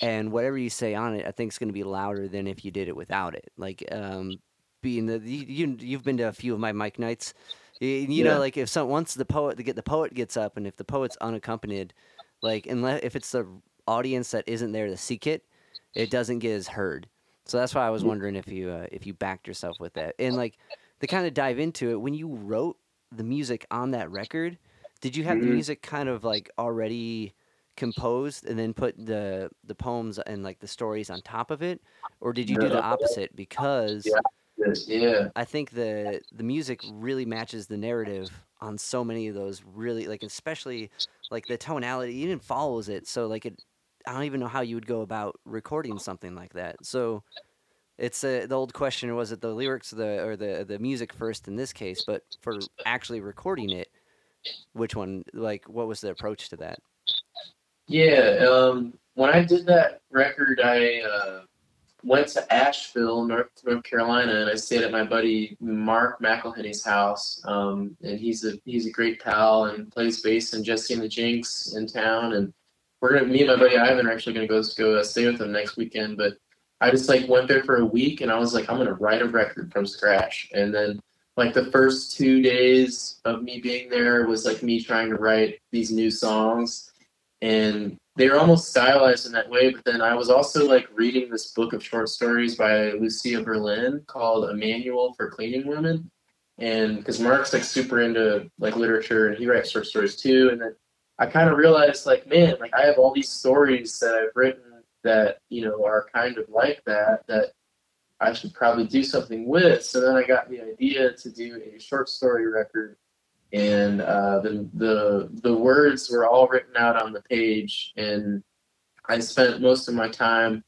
[SPEAKER 1] And whatever you say on it i think is going to be louder than if you did it without it. Like um being the you, you you've been to a few of my mic nights you, you
[SPEAKER 4] Yeah.
[SPEAKER 1] know like if some once the poet the get the poet gets up and if the poet's unaccompanied like unless if it's the audience that isn't there to seek it it doesn't get as heard so that's why i was wondering if you uh, if you backed yourself with that and like to kind of dive into it when you wrote the music on that record did you have the
[SPEAKER 4] Mhm.
[SPEAKER 1] music kind of like already composed and then put the the poems and like the stories on top of it or did you do the opposite because
[SPEAKER 4] Yeah. Yeah.
[SPEAKER 1] I think the the music really matches the narrative on so many of those really like especially like the tonality even follows it. So like it I don't even know how you would go about recording something like that. So it's uh, the old question was it the lyrics or the or the the music first in this case but for actually recording it which one like what was the approach to that?
[SPEAKER 4] Yeah, um, when I did that record, I uh, went to Asheville, North North Carolina, and I stayed at my buddy Mark McElhenney's house. Um, and he's a he's a great pal and plays bass in Jesse and the Jinx in town. And we're gonna me and my buddy Ivan are actually gonna go go uh, stay with him next weekend. But I just like went there for a week, and I was like, I'm gonna write a record from scratch. And then like the first two days of me being there was like me trying to write these new songs and they were almost stylized in that way. But then I was also like reading this book of short stories by Lucia Berlin called A Manual for Cleaning Women, and because Mark's like super into like literature and he writes short stories too, and then I kind of realized like, man, like I have all these stories that I've written that you know are kind of like that that I should probably do something with. So then I got the idea to do a short story record and uh, the the the words were all written out on the page, and I spent most of my time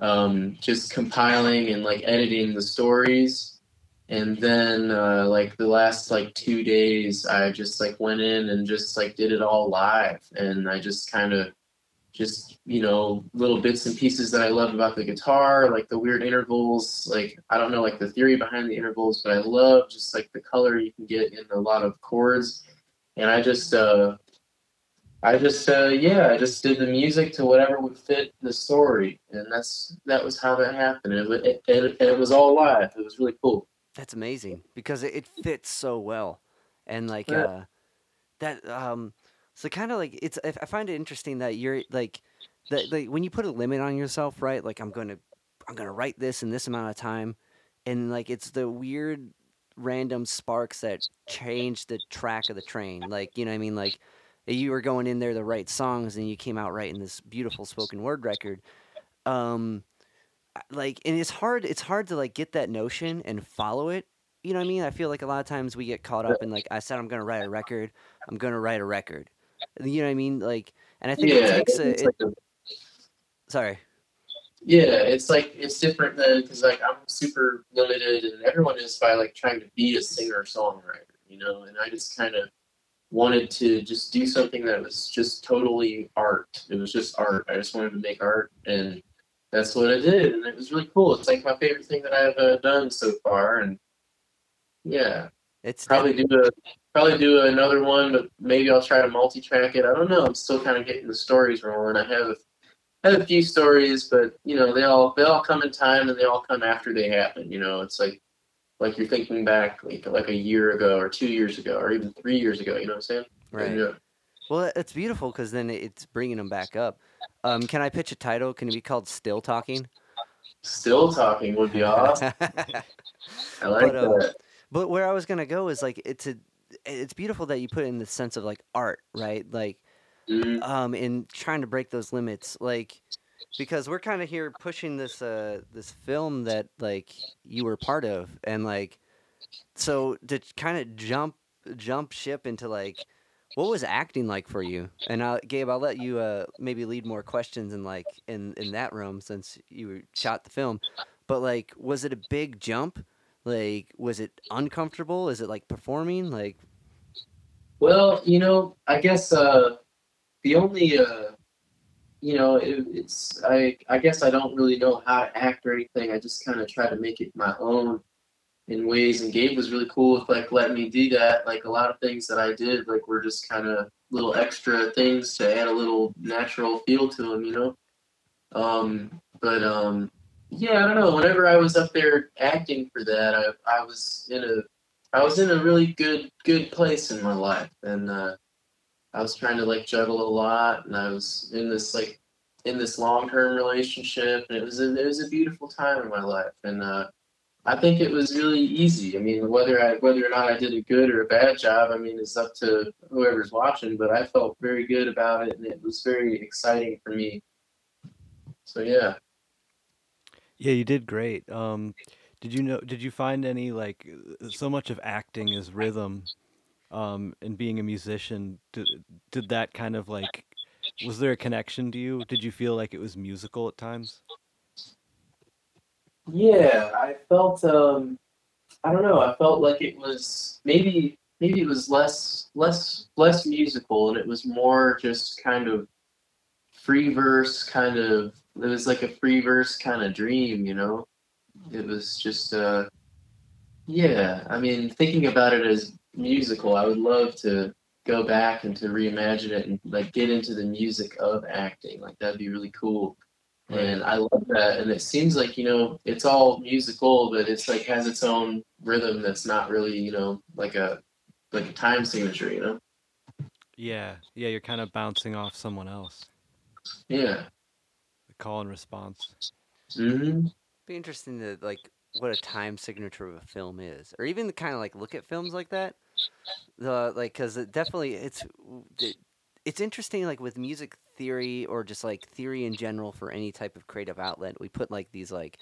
[SPEAKER 4] um, just compiling and like editing the stories, and then uh, like the last like two days, I just like went in and just like did it all live, and I just kind of just you know little bits and pieces that I love about the guitar, like the weird intervals. Like I don't know like the theory behind the intervals, but I love just like the color you can get in a lot of chords. And I just uh I just uh yeah, I just did the music to whatever would fit the story, and that's that was how that happened. It it, it, it was all live. It was really cool.
[SPEAKER 1] That's amazing because it, it fits so well, and like
[SPEAKER 4] Yeah.
[SPEAKER 1] uh, that um, so kind of like it's. I I find it interesting that you're like that like when you put a limit on yourself, right? Like I'm gonna I'm gonna write this in this amount of time, and like it's the weird random sparks that change the track of the train. Like you know what I mean? Like you were going in there to write songs, and you came out writing this beautiful spoken word record. Um, like and it's hard it's hard to like get that notion and follow it you know what i mean i feel like a lot of times we get caught up in like i said i'm gonna write a record i'm gonna write a record you know what i mean like and i think it takes a
[SPEAKER 4] it's
[SPEAKER 1] it,
[SPEAKER 4] like a-
[SPEAKER 1] sorry
[SPEAKER 4] yeah, it's like it's different than because like I'm super limited, and everyone is by like trying to be a singer songwriter, you know. And I just kind of wanted to just do something that was just totally art. It was just art. I just wanted to make art, and that's what I did, and it was really cool. It's like my favorite thing that I've uh, done so far, and yeah,
[SPEAKER 1] it's
[SPEAKER 4] probably do a probably do another one, but maybe I'll try to multi-track it. I don't know. I'm still kind of getting the stories rolling. I have have a few stories, but you know they all they all come in time and they all come after they happen. You know, it's like like you're thinking back like like a year ago or two years ago or even three years ago. You know what I'm saying?
[SPEAKER 1] right
[SPEAKER 4] Yeah.
[SPEAKER 1] well it- it's beautiful because then it's bringing them back up um can i pitch a title can it be called still talking
[SPEAKER 4] Still talking would be awesome. I like
[SPEAKER 1] But, um,
[SPEAKER 4] that.
[SPEAKER 1] But where I was gonna go is like it's a, it's beautiful that you put in the sense of like art, right? Like,
[SPEAKER 4] Mhm.
[SPEAKER 1] um, in trying to break those limits, like, because we're kind of here pushing this uh this film that like you were part of, and like, so to kind of jump jump ship into like what was acting like for you? And I, Gabe, I'll let you uh, maybe lead more questions in like in in that room since you shot the film. But like, was it a big jump? Like, was it uncomfortable? Is it like performing? Like,
[SPEAKER 4] Well, you know, I guess uh, the only, uh, you know, it, it's I I guess I don't really know how to act or anything. I just kind of try to make it my own in ways. And Gabe was really cool with like letting me do that. Like a lot of things that I did, like were just kind of little extra things to add a little natural feel to them, you know. Um, but um, yeah, I don't know. Whenever I was up there acting for that, I I was in a I was in a really good good place in my life, and uh, I was trying to like juggle a lot, and I was in this like in this long term relationship, and it was a, it was a beautiful time in my life, and uh, I think it was really easy. I mean, whether I whether or not I did a good or a bad job, I mean, it's up to whoever's watching. But I felt very good about it, and it was very exciting for me. So yeah.
[SPEAKER 2] Yeah, you did great. Um, did you know? Did you find any like so much of acting is rhythm, um, and being a musician? Did did that kind of like was there a connection to you? Did you feel like it was musical at times?
[SPEAKER 4] Yeah, I felt um I don't know, I felt like it was maybe maybe it was less less less musical and it was more just kind of free verse kind of it was like a free verse kind of dream, you know? It was just uh yeah, I mean thinking about it as musical, I would love to go back and to reimagine it and like get into the music of acting. Like that'd be really cool. And I love that. And it seems like, you know, it's all musical, but it's like has its own rhythm that's not really, you know, like a like a time signature, you know?
[SPEAKER 2] Yeah, yeah, you're kind of bouncing off someone else.
[SPEAKER 4] Yeah.
[SPEAKER 2] The call and response.
[SPEAKER 4] hmm
[SPEAKER 1] be interesting to like what a time signature of a film is, or even kind of like look at films like that. The like, because it definitely it's it, it's interesting like with music theory or just like theory in general for any type of creative outlet we put like these like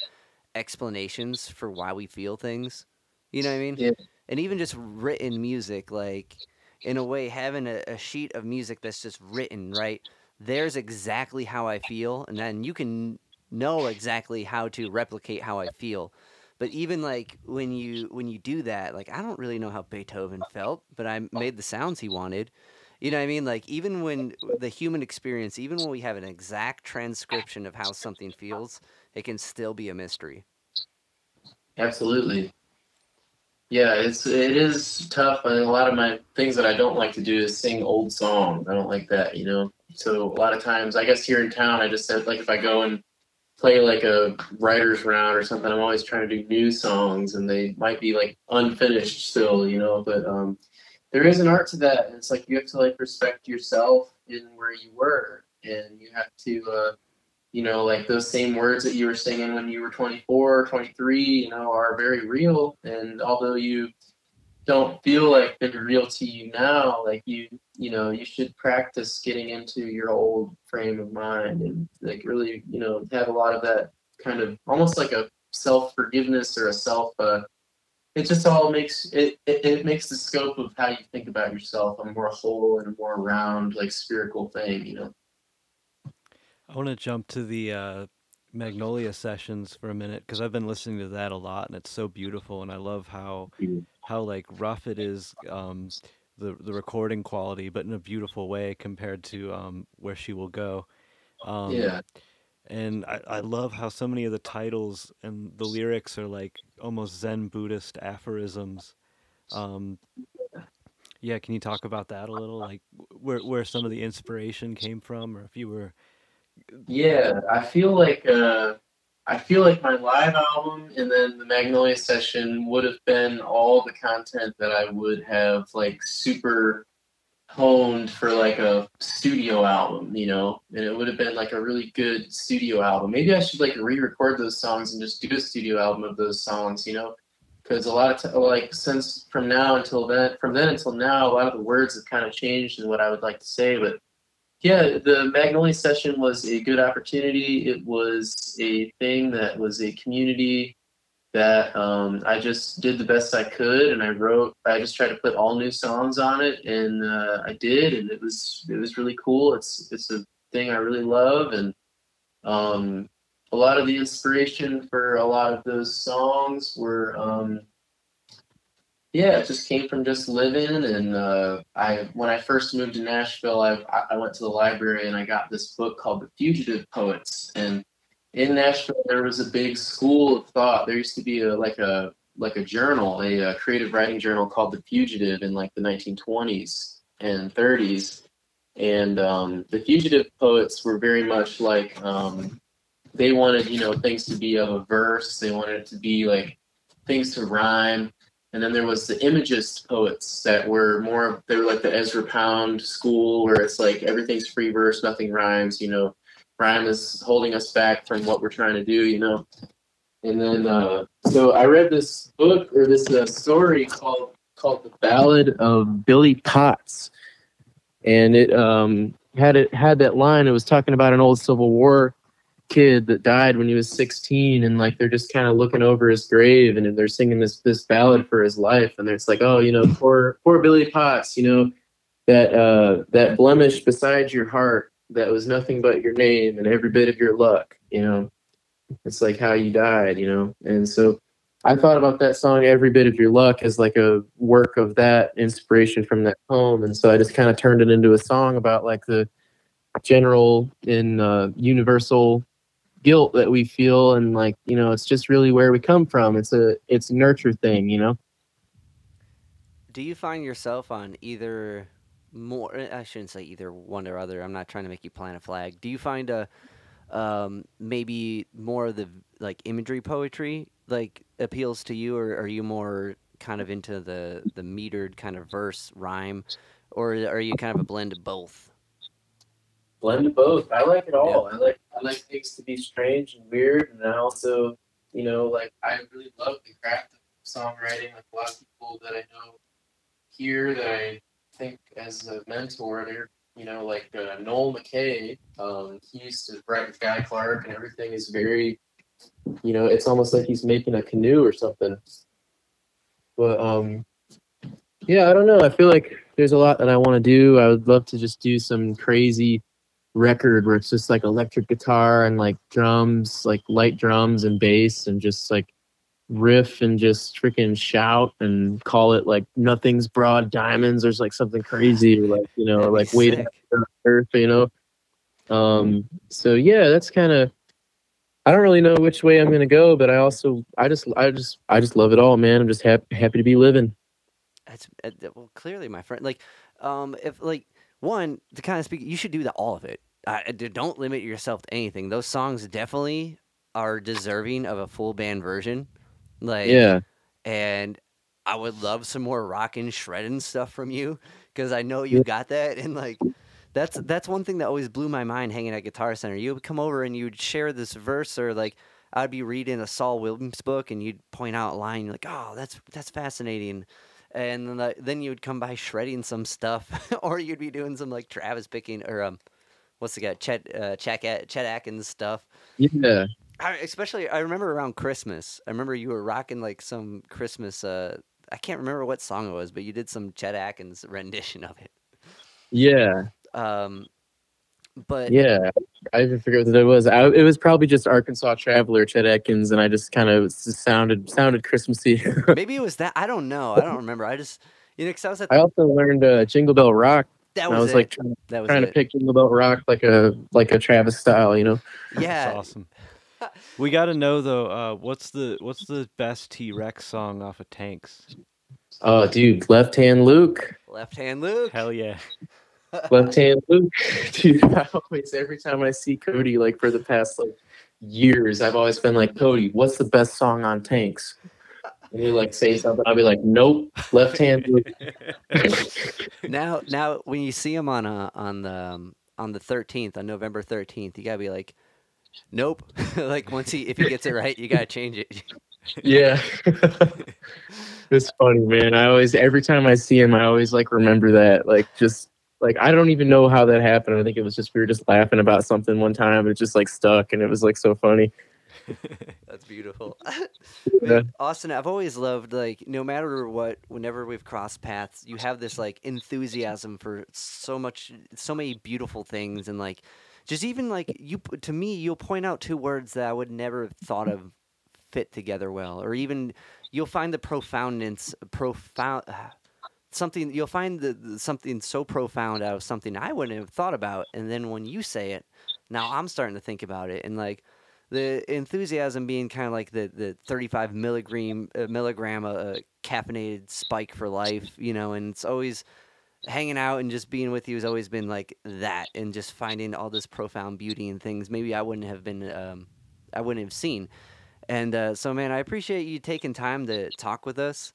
[SPEAKER 1] explanations for why we feel things you know what i mean
[SPEAKER 4] Yeah.
[SPEAKER 1] and even just written music like in a way having a, a sheet of music that's just written right there's exactly how i feel and then you can know exactly how to replicate how i feel but even like when you when you do that like i don't really know how beethoven felt but i oh. made the sounds he wanted you know what I mean? Like even when the human experience, even when we have an exact transcription of how something feels, it can still be a mystery.
[SPEAKER 4] Absolutely. Yeah, it's it is tough and a lot of my things that I don't like to do is sing old songs. I don't like that, you know. So a lot of times I guess here in town I just said like if I go and play like a writer's round or something, I'm always trying to do new songs and they might be like unfinished still, you know, but um there is an art to that and it's like you have to like respect yourself in where you were and you have to uh you know like those same words that you were singing when you were 24 23 you know are very real and although you don't feel like they're real to you now like you you know you should practice getting into your old frame of mind and like really you know have a lot of that kind of almost like a self forgiveness or a self uh it just all makes it, it it makes the scope of how you think about yourself a more whole and a more round like spherical thing you know?
[SPEAKER 2] I want to jump to the uh, Magnolia sessions for a minute because I've been listening to that a lot, and it's so beautiful, and I love how how like rough it is, um, the the recording quality, but in a beautiful way compared to um, where she will go. Um,
[SPEAKER 4] yeah
[SPEAKER 2] and I, I love how so many of the titles and the lyrics are like almost Zen Buddhist aphorisms. Um, yeah, can you talk about that a little? Like where where some of the inspiration came from, or if you were
[SPEAKER 4] Yeah, I feel like uh, I feel like my live album and then the Magnolia session would have been all the content that I would have like super honed for like a studio album, you know, and it would have been like a really good studio album. Maybe I should like re-record those songs and just do a studio album of those songs, you know, because a lot of t- like since from now until then, from then until now, a lot of the words have kind of changed in what I would like to say, but yeah, the Magnolia session was a good opportunity. It was a thing that was a community that um, I just did the best I could, and I wrote. I just tried to put all new songs on it, and uh, I did, and it was it was really cool. It's it's a thing I really love, and um, a lot of the inspiration for a lot of those songs were um, yeah, it just came from just living. And uh, I, when I first moved to Nashville, I, I went to the library and I got this book called The Fugitive Poets. And in Nashville, there was a big school of thought. There used to be a like a like a journal, a, a creative writing journal called The Fugitive in like the 1920s and 30s. And um, the fugitive poets were very much like um, they wanted, you know, things to be of a verse. They wanted it to be like things to rhyme and then there was the imagist poets that were more they were like the ezra pound school where it's like everything's free verse nothing rhymes you know. Rhyme is holding us back from what we're trying to do you know. And then uh, so i read this book or this uh, story called called the ballad of billie potts. And it um had it had that line it was talking about an old civil war kid that died when he was 16 and like they're just kind of looking over his grave and they're singing this this ballad for his life and it's like oh you know poor poor billie potts you know that uh that blemish beside your heart that was nothing but your name and every bit of your luck you know? It's like how you died you know? And so i thought about that song every bit of your luck as like a work of that inspiration from that poem and so i just kind of turned it into a song about like the general and uh, universal guilt that we feel and like you know it's just really where we come from it's a it's a nurture thing you know
[SPEAKER 1] Do you find yourself on either more? eh, I shouldn't say either one or other. I'm not trying to make you plant a flag. Do you find a um, maybe more of the like imagery poetry like appeals to you, or are you more kind of into the the metered kind of verse rhyme, or are you kind of a blend of both?
[SPEAKER 4] Blend of both. I like it all. I like i like things to be strange and weird and i also you know like i really love the craft of songwriting like a lot of people that i know here that i think as a mentor they're you know like uh, noel mckay um, he used to write with guy clark and everything is very you know it's almost like he's making a canoe or something. But um yeah i don't know. I feel like there's a lot that i want to do. I would love to just do some crazy record where it's just like electric guitar and like drums, like light drums and bass, and just like riff and just freaking shout and call it like nothing's broad diamonds or like something crazy or like you know like wait
[SPEAKER 1] sick.
[SPEAKER 4] earth you know um so yeah that's kind of i don't really know which way i'm gonna go but i also i just i just i just love it all man i'm just happy happy to be living
[SPEAKER 1] That's uh, well, clearly, my friend. Like, um, if like one to kind of speak, you should do the all of it. I, I- d- don't limit yourself to anything. Those songs definitely are deserving of a full band version. Like,
[SPEAKER 4] yeah
[SPEAKER 1] and I would love some more rockin' shredding stuff from you because I know you got that. And like, that's that's one thing that always blew my mind hanging at Guitar Center. You would come over and you'd share this verse, or like I'd be reading a Saul Williams book, and you'd point out a line, you're like, "Oh, that's that's fascinating." And then, then you would come by shredding some stuff, or you'd be doing some like Travis picking or um, what's the guy Chet uh, Chet, Chet Atkins stuff.
[SPEAKER 4] yeah
[SPEAKER 1] I, especially, I remember around Christmas. I remember you were rocking like some Christmas. Uh, I can't remember what song it was, but you did some Chet Atkins rendition of it.
[SPEAKER 4] yeah
[SPEAKER 1] Um, but
[SPEAKER 4] Yeah, I even forget what it was. I, it was probably just Arkansas Traveler, Chet Atkins, and I just kind of sounded sounded Christmassy.
[SPEAKER 1] maybe it was that. I don't know. I don't remember. I just you know, because I was at
[SPEAKER 4] I also learned uh, Jingle Bell Rock.
[SPEAKER 1] That was,
[SPEAKER 4] I was
[SPEAKER 1] it.
[SPEAKER 4] like trying,
[SPEAKER 1] that was
[SPEAKER 4] trying to pick Jingle Bell Rock like a like a Travis style, you know.
[SPEAKER 1] yeah.
[SPEAKER 2] That's awesome. We got to know though. Uh, what's the what's the best T Rex song off of Tanx?
[SPEAKER 4] Oh, dude, Left Hand Luke,
[SPEAKER 1] Left hand Luke.
[SPEAKER 2] Hell yeah!
[SPEAKER 4] Left Hand Luke, dude. I always every time I see Cody, like for the past like years, I've always been like, Cody, what's the best song on Tanx? And you like say something, I'll be like, Nope, Left Hand
[SPEAKER 1] now, now when you see him on uh, on the um, on the thirteenth on November thirteenth, you gotta be like, nope. like once he if he gets it right, you gotta change it.
[SPEAKER 4] Yeah. it's funny, man. I always every time I see him, I always like remember that. Like just like I don't even know how that happened. I think it was just we were just laughing about something one time and it just like stuck and it was like so funny.
[SPEAKER 1] That's beautiful.
[SPEAKER 5] Yeah.
[SPEAKER 1] Austin, I've always loved like no matter what, whenever we've crossed paths, you have this like enthusiasm for so much, so many beautiful things, and like just even like you to me, you'll point out two words that I would never have thought of fit together well, or even you'll find the profoundness, profound. Something you'll find the, the something so profound out of something I wouldn't have thought about, and then when you say it, now I'm starting to think about it, and like the enthusiasm being kind of like the, the 35 milligram uh, milligram uh, caffeinated spike for life you know and it's always hanging out and just being with you has always been like that and just finding all this profound beauty and things maybe i wouldn't have been um, i wouldn't have seen and uh, so man i appreciate you taking time to talk with us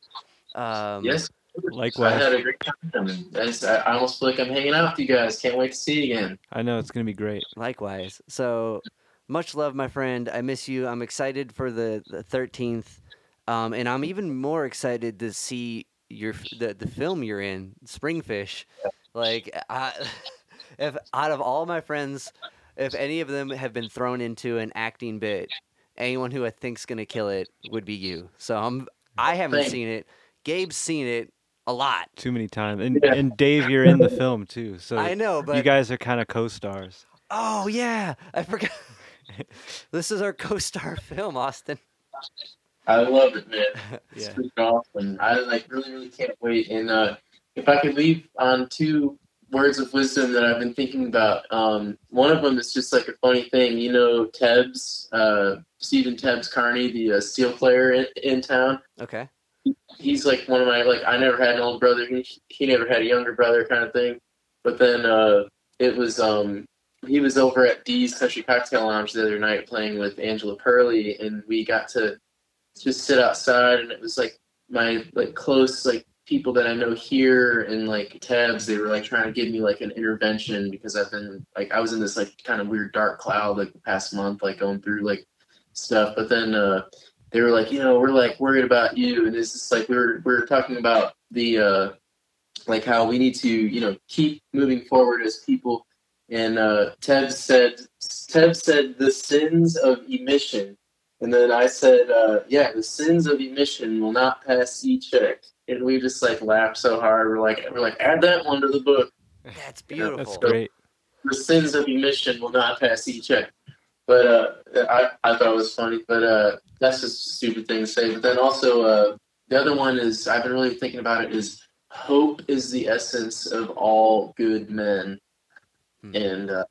[SPEAKER 1] um,
[SPEAKER 4] Yes. I had a great time. I, just, I I almost feel like I'm hanging out with you guys. Can't wait to see you again.
[SPEAKER 2] I know it's gonna be great.
[SPEAKER 1] Likewise. So much love, my friend. I miss you. I'm excited for the, the 13th. Um, and I'm even more excited to see your the, the film you're in, Springfish. Like, I, if out of all my friends, if any of them have been thrown into an acting bit, anyone who I think's gonna kill it would be you. So I'm I haven't
[SPEAKER 4] Thank-
[SPEAKER 1] seen it. Gabe's seen it a lot.
[SPEAKER 2] Too many times. And
[SPEAKER 4] Yeah.
[SPEAKER 2] and Dave, you're in the film too. So
[SPEAKER 1] I know, but
[SPEAKER 2] you guys are kind of co-stars.
[SPEAKER 1] oh yeah, I forgot. this is our co-star film, Austin.
[SPEAKER 4] I love it, man. It's
[SPEAKER 1] Yeah.
[SPEAKER 4] freaking awesome. I like really, really can't wait. And uh, if I could leave on two words of wisdom that I've been thinking about, um, one of them is just like a funny thing. You know, Tebbs, uh, Stephen Tebbs Carney, the uh, steel player in, in town.
[SPEAKER 1] Okay.
[SPEAKER 4] He's like one of my like. I never had an older brother. He he never had a younger brother, kind of thing. But then uh, it was um, he was over at Dee's Country Cocktail Lounge the other night playing with Angela Perley, and we got to just sit outside, and it was like my like close like people that I know here and like tabs. They were like trying to give me like an intervention because I've been like I was in this like kind of weird dark cloud like the past month, like going through like stuff. But then uh, they were like, you know, we're like worried about you, and it's just like we were we were talking about the uh, like how we need to you know keep moving forward as people. And uh, Tev said, Tev said the sins of emission and then I said, uh, yeah, the sins of emission will not pass e check. And we just like laughed so hard. We're like, we're like, add that one to the book.
[SPEAKER 1] That's beautiful.
[SPEAKER 2] That's
[SPEAKER 1] beautiful.
[SPEAKER 2] great.
[SPEAKER 4] The sins of emission will not pass e check. But uh, I, I thought it was funny. But uh, that's just a stupid thing to say. But then also, uh, the other one is I've been really thinking about it is hope is the essence of all good men.
[SPEAKER 1] Hmm.
[SPEAKER 4] And uh,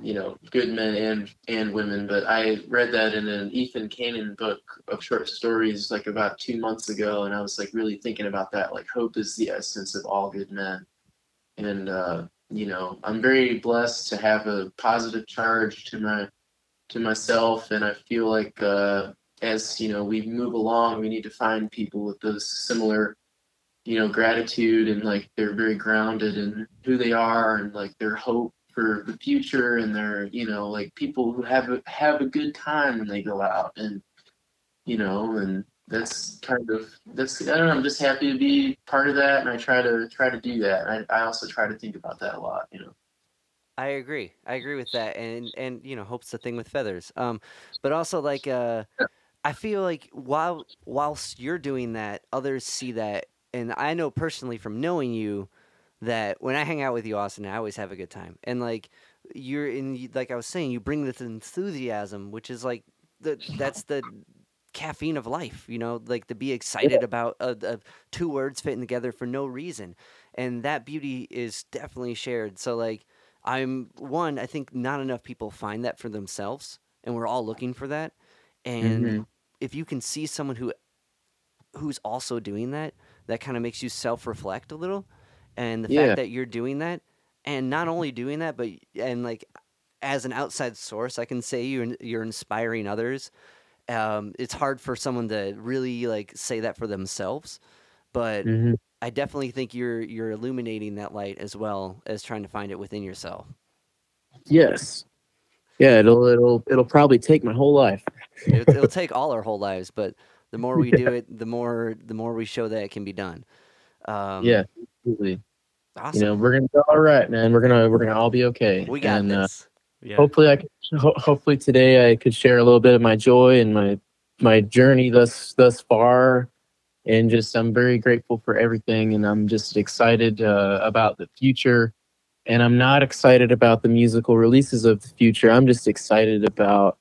[SPEAKER 4] you know, good men and and women. But I read that in an Ethan Canin book of short stories like about two months ago, and I was like really thinking about that. Like, hope is the essence of all good men, and uh, you know, I'm very blessed to have a positive charge to my to myself, and I feel like uh, as you know we move along, we need to find people with those similar you know gratitude and like they're very grounded in who they are and like their hope for the future and they're you know like people who have a, have a good time when they go out and you know and that's kind of that's I don't know I'm just happy to be part of that and I try to try to do that I, I also try to think about that a lot you know
[SPEAKER 1] I agree. I agree with that. And and you know, hope's the thing with feathers. Um, but also like uh, I feel like while whilst you're doing that, others see that, and I know personally from knowing you that when I hang out with you, Austin, I always have a good time. And like you're in, like I was saying, you bring this enthusiasm, which is like the that's the caffeine of life. You know, like to be excited about uh, uh, two words fitting together for no reason, and that beauty is definitely shared. So like. I'm one, I think not enough people find that for themselves and we're all looking for that. And
[SPEAKER 4] Mhm.
[SPEAKER 1] if you can see someone who who's also doing that, that kind of makes you self-reflect a little. And the
[SPEAKER 4] Yeah.
[SPEAKER 1] fact that you're doing that and not only doing that but and like as an outside source, I can say you're you're inspiring others. Um, it's hard for someone to really like say that for themselves, but I definitely think you're you're illuminating that light as well as trying to find it within yourself.
[SPEAKER 5] Yes. Yeah, it'll it'll it'll probably take my whole life.
[SPEAKER 1] It, it'll take all our whole lives, but the more we do it, the more the more we show that it can be done. Um,
[SPEAKER 5] yeah, absolutely.
[SPEAKER 1] Awesome.
[SPEAKER 5] You know, we're gonna be all right, man. We're gonna we're gonna all be okay.
[SPEAKER 1] we got
[SPEAKER 5] and, uh,
[SPEAKER 1] this.
[SPEAKER 2] Yeah.
[SPEAKER 4] hopefully I could, ho- hopefully today I could share a little bit of my joy and my my journey thus thus far and just I'm very grateful for everything and I'm just excited uh, about the future and I'm not excited about the musical releases of the future I'm just excited about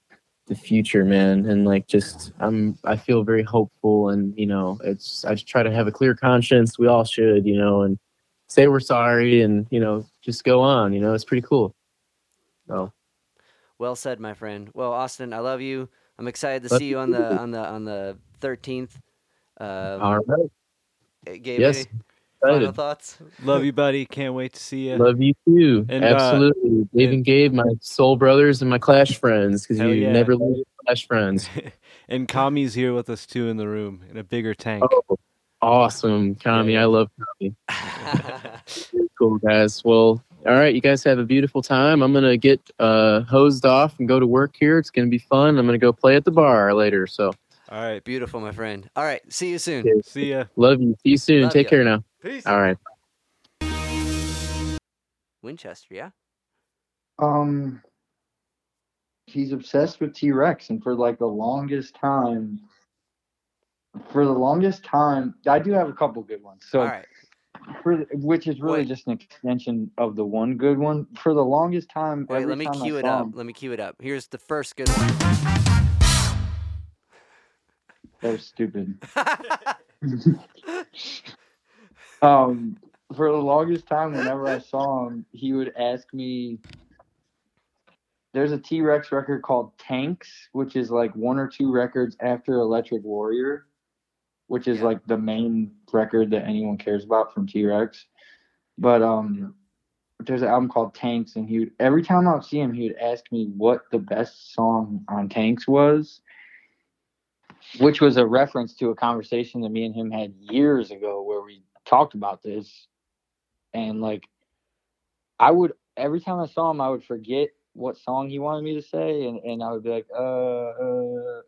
[SPEAKER 4] the future man and like just I'm I feel very hopeful and you know it's I just try to have a clear conscience we all should you know and say we're sorry and you know just go on you know it's pretty cool so
[SPEAKER 1] Well said, my friend. Well, Austin, I love you. I'm excited to
[SPEAKER 4] Love
[SPEAKER 1] see you on the on the on the 13th. Um,
[SPEAKER 4] all right
[SPEAKER 1] Gabe,
[SPEAKER 4] yes,
[SPEAKER 1] final thoughts?
[SPEAKER 2] Love you, buddy. Can't wait to see you.
[SPEAKER 4] Love you too.
[SPEAKER 2] And, uh,
[SPEAKER 4] Absolutely. Dave and Gabe, my soul brothers and my Clash friends, because you
[SPEAKER 2] yeah.
[SPEAKER 4] never lose your Clash friends.
[SPEAKER 2] and Kami's here with us too in the room in a bigger tank.
[SPEAKER 4] Oh, awesome. Kami,
[SPEAKER 2] Yeah.
[SPEAKER 4] I love Kami. Cool, guys. Well, all right. You guys have a beautiful time. I'm going to get uh, hosed off and go to work here. It's going to be fun. I'm going to go play at the bar later. So
[SPEAKER 2] All right.
[SPEAKER 1] Beautiful, my friend. All right, see you soon.
[SPEAKER 4] Okay.
[SPEAKER 2] See ya.
[SPEAKER 4] love you. See you soon.
[SPEAKER 1] Love
[SPEAKER 4] Take
[SPEAKER 1] ya.
[SPEAKER 4] care now.
[SPEAKER 1] Peace.
[SPEAKER 4] All right.
[SPEAKER 1] Winchester, yeah.
[SPEAKER 6] Um, he's obsessed with T Rex, and for like the longest time, for the longest time, I do have a couple good ones. So,
[SPEAKER 1] right.
[SPEAKER 6] for the, which is really
[SPEAKER 1] Wait.
[SPEAKER 6] just an extension of the one good one. For the longest time,
[SPEAKER 1] Wait, let me
[SPEAKER 6] time
[SPEAKER 1] cue it up. Let me cue it up. Here's the first good one.
[SPEAKER 6] that was stupid. um, for the longest time, whenever I saw him, he would ask me. There's a T Rex record called Tanx, which is like one or two records after Electric Warrior, which is
[SPEAKER 1] Yeah.
[SPEAKER 6] like the main record that anyone cares about from T Rex. But um, there's an album called Tanx, and he would every time I would see him, he would ask me what the best song on Tanx was, which was a reference to a conversation that me and him had years ago where we talked about this, and like I would every time I saw him, I would forget what song he wanted me to say, and, and I would be like, uh, uh